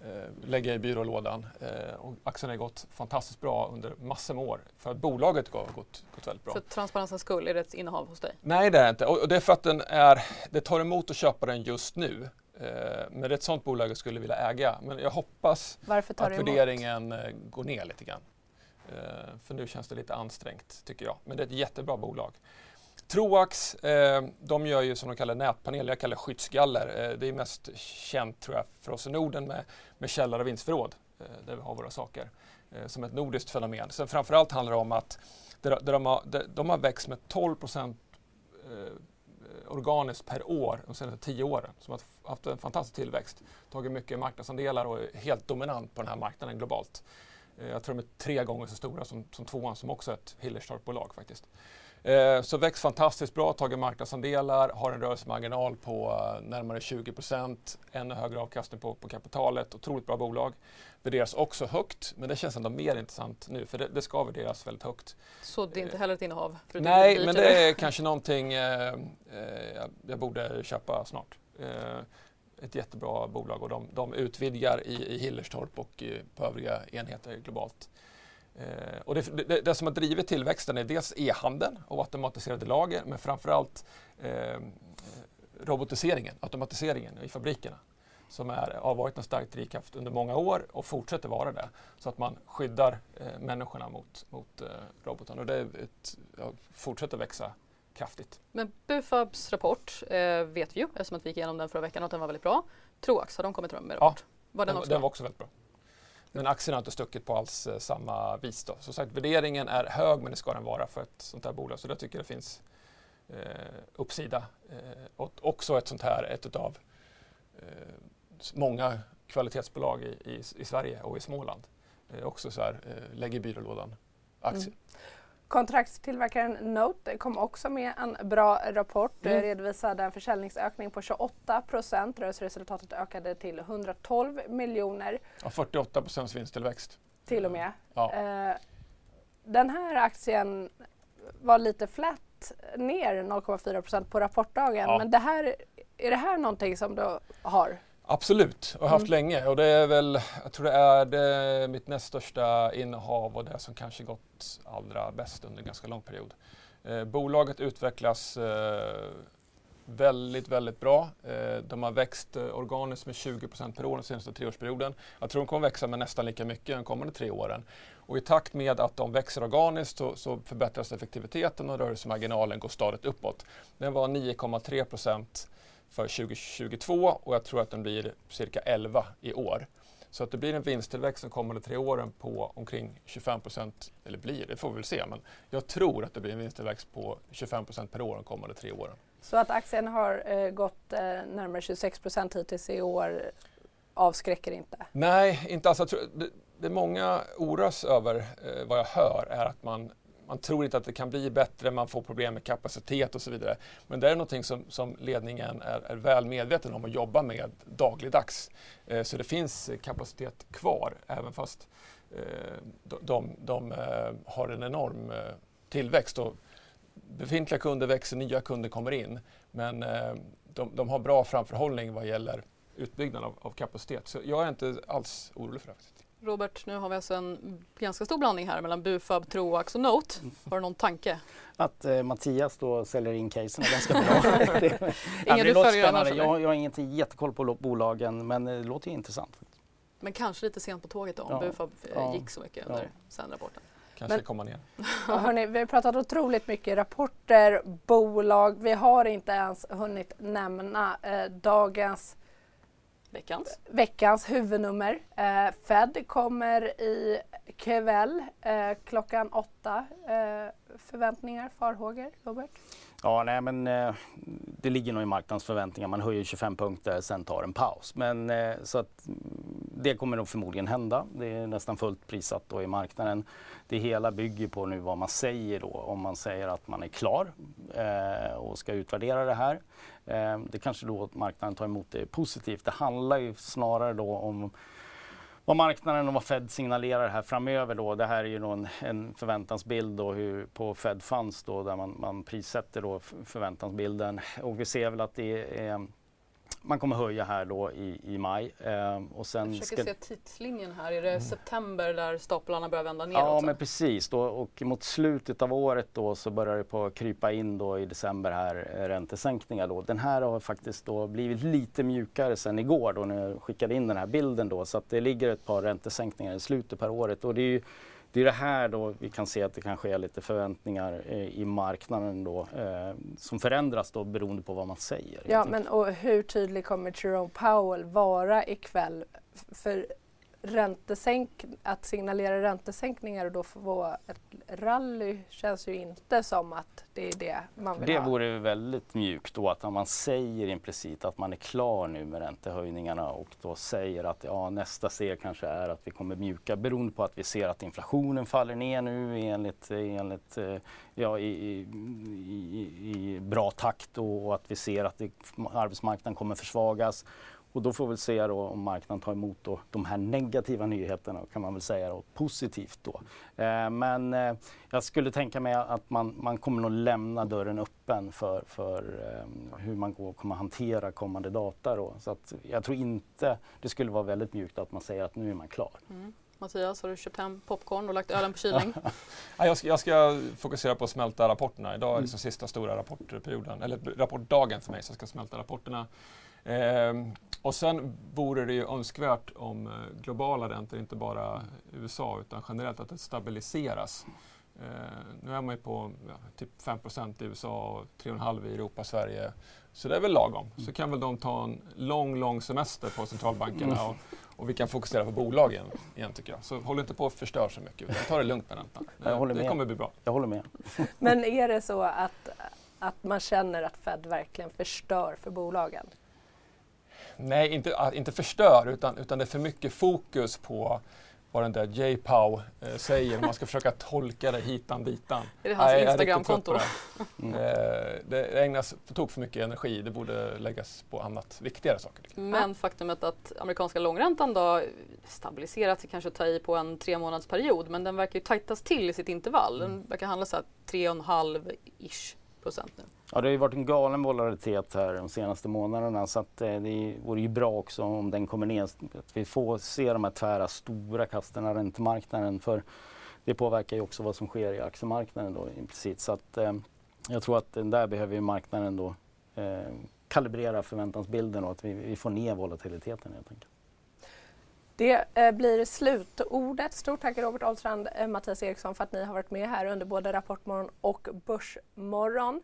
Speaker 3: lägga i byrålådan. Eh, och aktien har gått fantastiskt bra under massor med år för att bolaget har gått, gått väldigt bra.
Speaker 1: För transparensens skull, är det ett innehav hos dig?
Speaker 3: Nej, det är det inte. Och det är för att den är, det tar emot att köpa den just nu. Eh, men ett sådant bolag jag skulle vilja äga. Men jag hoppas att värderingen eh, går ner lite grann. Eh, för nu känns det lite ansträngt tycker jag. Men det är ett jättebra bolag. Troax, de gör ju som de kallar nätpanel, jag kallar skyddsgaller. Det är mest känt tror jag för oss i Norden med, med källare och vinstförråd eh, där vi har våra saker som ett nordiskt fenomen. Sen framförallt handlar det om att de, har, de har växt med 12 procent organiskt per år de senaste tio åren. Som har haft en fantastisk tillväxt, tagit mycket marknadsandelar och är helt dominant på den här marknaden globalt. Eh, jag tror de är tre gånger så stora som, som tvåan som också är ett Hillerstorp-bolag faktiskt. Eh, så växt fantastiskt bra, tagit marknadsandelar, har en rörelsemarginal på eh, närmare 20 ännu högre avkastning på, på kapitalet. Otroligt bra bolag. Värderas också högt, men det känns ändå mer intressant nu för det, det ska värderas väldigt högt.
Speaker 1: Så det är inte heller ett innehav?
Speaker 3: Nej, men det är kanske någonting eh, eh, jag borde köpa snart. Eh, ett jättebra bolag och de, de utvidgar i, i Hillerstorp och på övriga enheter globalt. Eh, och det, det, det, som har drivit tillväxten är dels e-handeln och automatiserade lager men framförallt eh, robotiseringen, automatiseringen i fabrikerna som är, har varit en stark drivkraft under många år och fortsätter vara det. Så att man skyddar eh, människorna mot, mot eh, roboten och det ett, ja, fortsätter växa kraftigt.
Speaker 1: Men Bufabs rapport eh, vet vi ju eftersom att vi gick igenom den förra veckan och att den var väldigt bra. Troax, har de kommit med rapport? Ja,
Speaker 3: var den, också den var också väldigt bra. Men aktien har inte stuckit på alls eh, samma vis. Då. Som sagt, värderingen är hög men det ska den vara för ett sånt här bolag. Så där tycker jag det finns eh, uppsida. Eh, och också ett sånt här, ett av eh, många kvalitetsbolag i, i, i, Sverige och i Småland. Eh, också så här, eh, lägg i byrålådan aktier. Mm.
Speaker 2: Kontraktstillverkaren Note kom också med en bra rapport. Mm. Redovisade en försäljningsökning på 28 procent. Rörelseresultatet ökade till 112 miljoner.
Speaker 3: Ja, 48 procents vinsttillväxt.
Speaker 2: Till och med. Ja. Eh, den här aktien var lite flat ner 0,4 procent på rapportdagen. Ja. Men det här, är det här någonting som du har?
Speaker 3: Absolut, och haft mm. länge. Och det är väl, jag tror det är det, mitt näst största innehav och det som kanske gått allra bäst under en ganska lång period. Eh, bolaget utvecklas eh, väldigt, väldigt bra. Eh, de har växt eh, organiskt med 20% per år den senaste treårsperioden. Jag tror de kommer växa med nästan lika mycket de kommande tre åren. Och i takt med att de växer organiskt så, så förbättras effektiviteten och rörelsemarginalen går stadigt uppåt. Den var 9,3 för 2022 och jag tror att den blir cirka 11 i år. Så att det blir en vinsttillväxt de kommande tre åren på omkring 25 procent, eller blir det får vi väl se, men jag tror att det blir en vinsttillväxt på 25 procent per år de kommande tre åren.
Speaker 2: Så att aktien har eh, gått eh, närmare 26 procent hittills i år avskräcker inte?
Speaker 3: Nej, inte alls. Det, det många oroas över, eh, vad jag hör, är att man man tror inte att det kan bli bättre, man får problem med kapacitet och så vidare. Men det är någonting som, som ledningen är, är, väl medveten om och jobbar med dagligdags. Eh, så det finns kapacitet kvar även fast eh, de, de, de eh, har en enorm eh, tillväxt. Och befintliga kunder växer, nya kunder kommer in. Men eh, de, de, har bra framförhållning vad gäller utbyggnad av, av, kapacitet. Så jag är inte alls orolig för det.
Speaker 1: Robert, nu har vi alltså en ganska stor blandning här mellan Bufab, Troax och Note. Har du någon tanke?
Speaker 4: Att eh, Mattias då säljer in casen är ganska bra.
Speaker 1: det, Inga du låter spännande.
Speaker 4: Jag, jag har inte jättekoll på bolagen men det låter intressant.
Speaker 1: Men kanske lite sent på tåget då om ja, Bufab eh, ja, gick så mycket under ja. sen-rapporten.
Speaker 3: Kanske komma ner.
Speaker 2: hörni, vi har pratat otroligt mycket rapporter, bolag. Vi har inte ens hunnit nämna eh, dagens
Speaker 1: Veckans?
Speaker 2: Veckans huvudnummer. Eh, Fed kommer i kväll eh, klockan åtta. Eh, förväntningar, farhågor, Robert?
Speaker 4: Ja, nej, men eh, det ligger nog i marknadens förväntningar. Man höjer 25 punkter, sen tar en paus. Men eh, så att det kommer nog förmodligen hända. Det är nästan fullt prissatt då i marknaden. Det hela bygger på nu vad man säger då. Om man säger att man är klar eh, och ska utvärdera det här. Eh, det kanske då marknaden tar emot det positivt. Det handlar ju snarare då om vad marknaden och vad Fed signalerar här framöver då. Det här är ju en, en förväntansbild då hur, på Fed Funds då där man, man prissätter då förväntansbilden och vi ser väl att det är ehm, man kommer höja här då i, i maj.
Speaker 1: Eh, och sen Jag försöker ska... se tidslinjen här. Är det mm. september där staplarna börjar vända neråt?
Speaker 4: Ja, men precis. Då, och mot slutet av året då så börjar det på krypa in då i december här eh, räntesänkningar. Då. Den här har faktiskt då blivit lite mjukare sen igår då när jag skickade in den här bilden då. Så att det ligger ett par räntesänkningar i slutet per året. Och det är ju, det är det här då vi kan se att det kanske är lite förväntningar eh, i marknaden då eh, som förändras då beroende på vad man säger.
Speaker 2: Ja, men och hur tydlig kommer Jerome Powell vara ikväll? För räntesänk, att signalera räntesänkningar och då få ett rally känns ju inte som att det är det man vill
Speaker 4: det
Speaker 2: ha.
Speaker 4: Det vore väldigt mjukt då att man säger implicit att man är klar nu med räntehöjningarna och då säger att ja, nästa steg kanske är att vi kommer mjuka beroende på att vi ser att inflationen faller ner nu enligt, enligt eh, ja, i, i, i, i bra takt och, att vi ser att det, arbetsmarknaden kommer försvagas och då får vi se då om marknaden tar emot då de här negativa nyheterna kan man väl säga då, positivt då. Eh, men eh, jag skulle tänka mig att man, man kommer nog lämna dörren öppen för, för eh, hur man går, kommer hantera kommande data då. Så att jag tror inte det skulle vara väldigt mjukt att man säger att nu är man klar. Mm.
Speaker 1: Mattias, har du köpt hem popcorn och lagt ölen på kylning?
Speaker 3: jag, ska, jag ska fokusera på att smälta rapporterna. Idag är det liksom sista stora rapportperioden, eller rapportdagen för mig, så jag ska smälta rapporterna. Eh, och sen vore det ju önskvärt om eh, globala räntor, inte bara USA utan generellt, att det stabiliseras. Eh, nu är man ju på ja, typ 5 i USA och 3,5 i Europa, Sverige. Så det är väl lagom. Så kan väl de ta en lång, lång semester på centralbankerna och, och vi kan fokusera på bolagen igen tycker jag. Så håll inte på att förstöra så mycket, utan ta det lugnt med räntan. Det, det kommer bli bra.
Speaker 4: Jag håller med.
Speaker 2: Men är det så att, att man känner att Fed verkligen förstör för bolagen?
Speaker 3: Nej, inte, inte förstör, utan, utan det är för mycket fokus på vad den där J-Pow eh, säger. Man ska försöka tolka det hitan ditan.
Speaker 1: Är det hans Instagramkonto? Det.
Speaker 3: Mm. Eh, det ägnas på tok för mycket energi. Det borde läggas på annat, viktigare saker.
Speaker 1: Men faktumet att amerikanska långräntan då stabiliserats, kanske ta i på en tre månads period, men den verkar ju tajtas till i sitt intervall. Den mm. verkar handla så här 3,5-ish procent nu.
Speaker 4: Ja, det har ju varit en galen volatilitet här de senaste månaderna så att eh, det vore ju bra också om den kommer ner. Att vi får se de här tvära stora kasten av räntemarknaden för det påverkar ju också vad som sker i aktiemarknaden då implicit. Så att eh, jag tror att där behöver marknaden då eh, kalibrera förväntansbilden och att vi, vi får ner volatiliteten helt enkelt.
Speaker 2: Det eh, blir slutordet. Stort tack Robert Ahlstrand, och Mattias Eriksson för att ni har varit med här under både Rapportmorgon och Börsmorgon.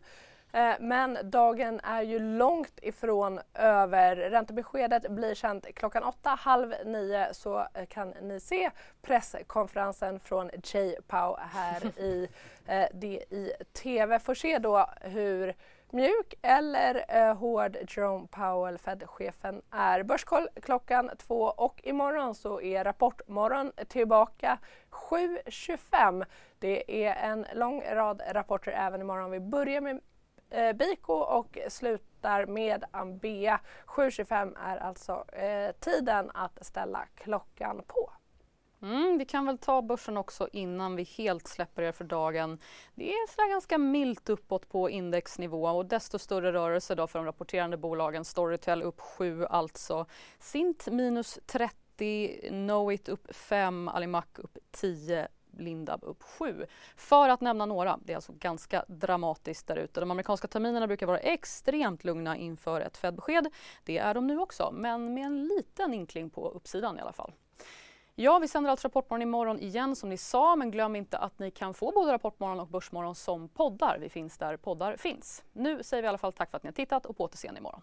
Speaker 2: Eh, men dagen är ju långt ifrån över. Räntebeskedet blir känt klockan åtta, halv nio så eh, kan ni se presskonferensen från J. Pau här i eh, det i TV. Får se då hur mjuk eller eh, hård Jerome Powell, Fed-chefen, är. Börskoll klockan två och imorgon så är Rapportmorgon tillbaka 7.25. Det är en lång rad rapporter även imorgon. Vi börjar med eh, Biko och slutar med Ambea. 7.25 är alltså eh, tiden att ställa klockan på.
Speaker 1: Mm, vi kan väl ta börsen också innan vi helt släpper er för dagen. Det är så ganska milt uppåt på indexnivå och desto större rörelse då för de rapporterande bolagen. Storytel upp 7 alltså. Sint minus 30, Knowit upp 5, Alimak upp 10 Lindab upp 7. För att nämna några, det är alltså ganska dramatiskt där ute. De amerikanska terminerna brukar vara extremt lugna inför ett Fed-besked. Det är de nu också, men med en liten inkling på uppsidan i alla fall. Ja, vi sänder alltså Rapportmorgon imorgon igen som ni sa, men glöm inte att ni kan få både Rapportmorgon och Börsmorgon som poddar. Vi finns där poddar finns. Nu säger vi i alla fall tack för att ni har tittat och på återseende imorgon.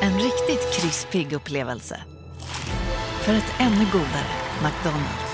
Speaker 12: En riktigt krispig upplevelse. För ett ännu godare McDonalds.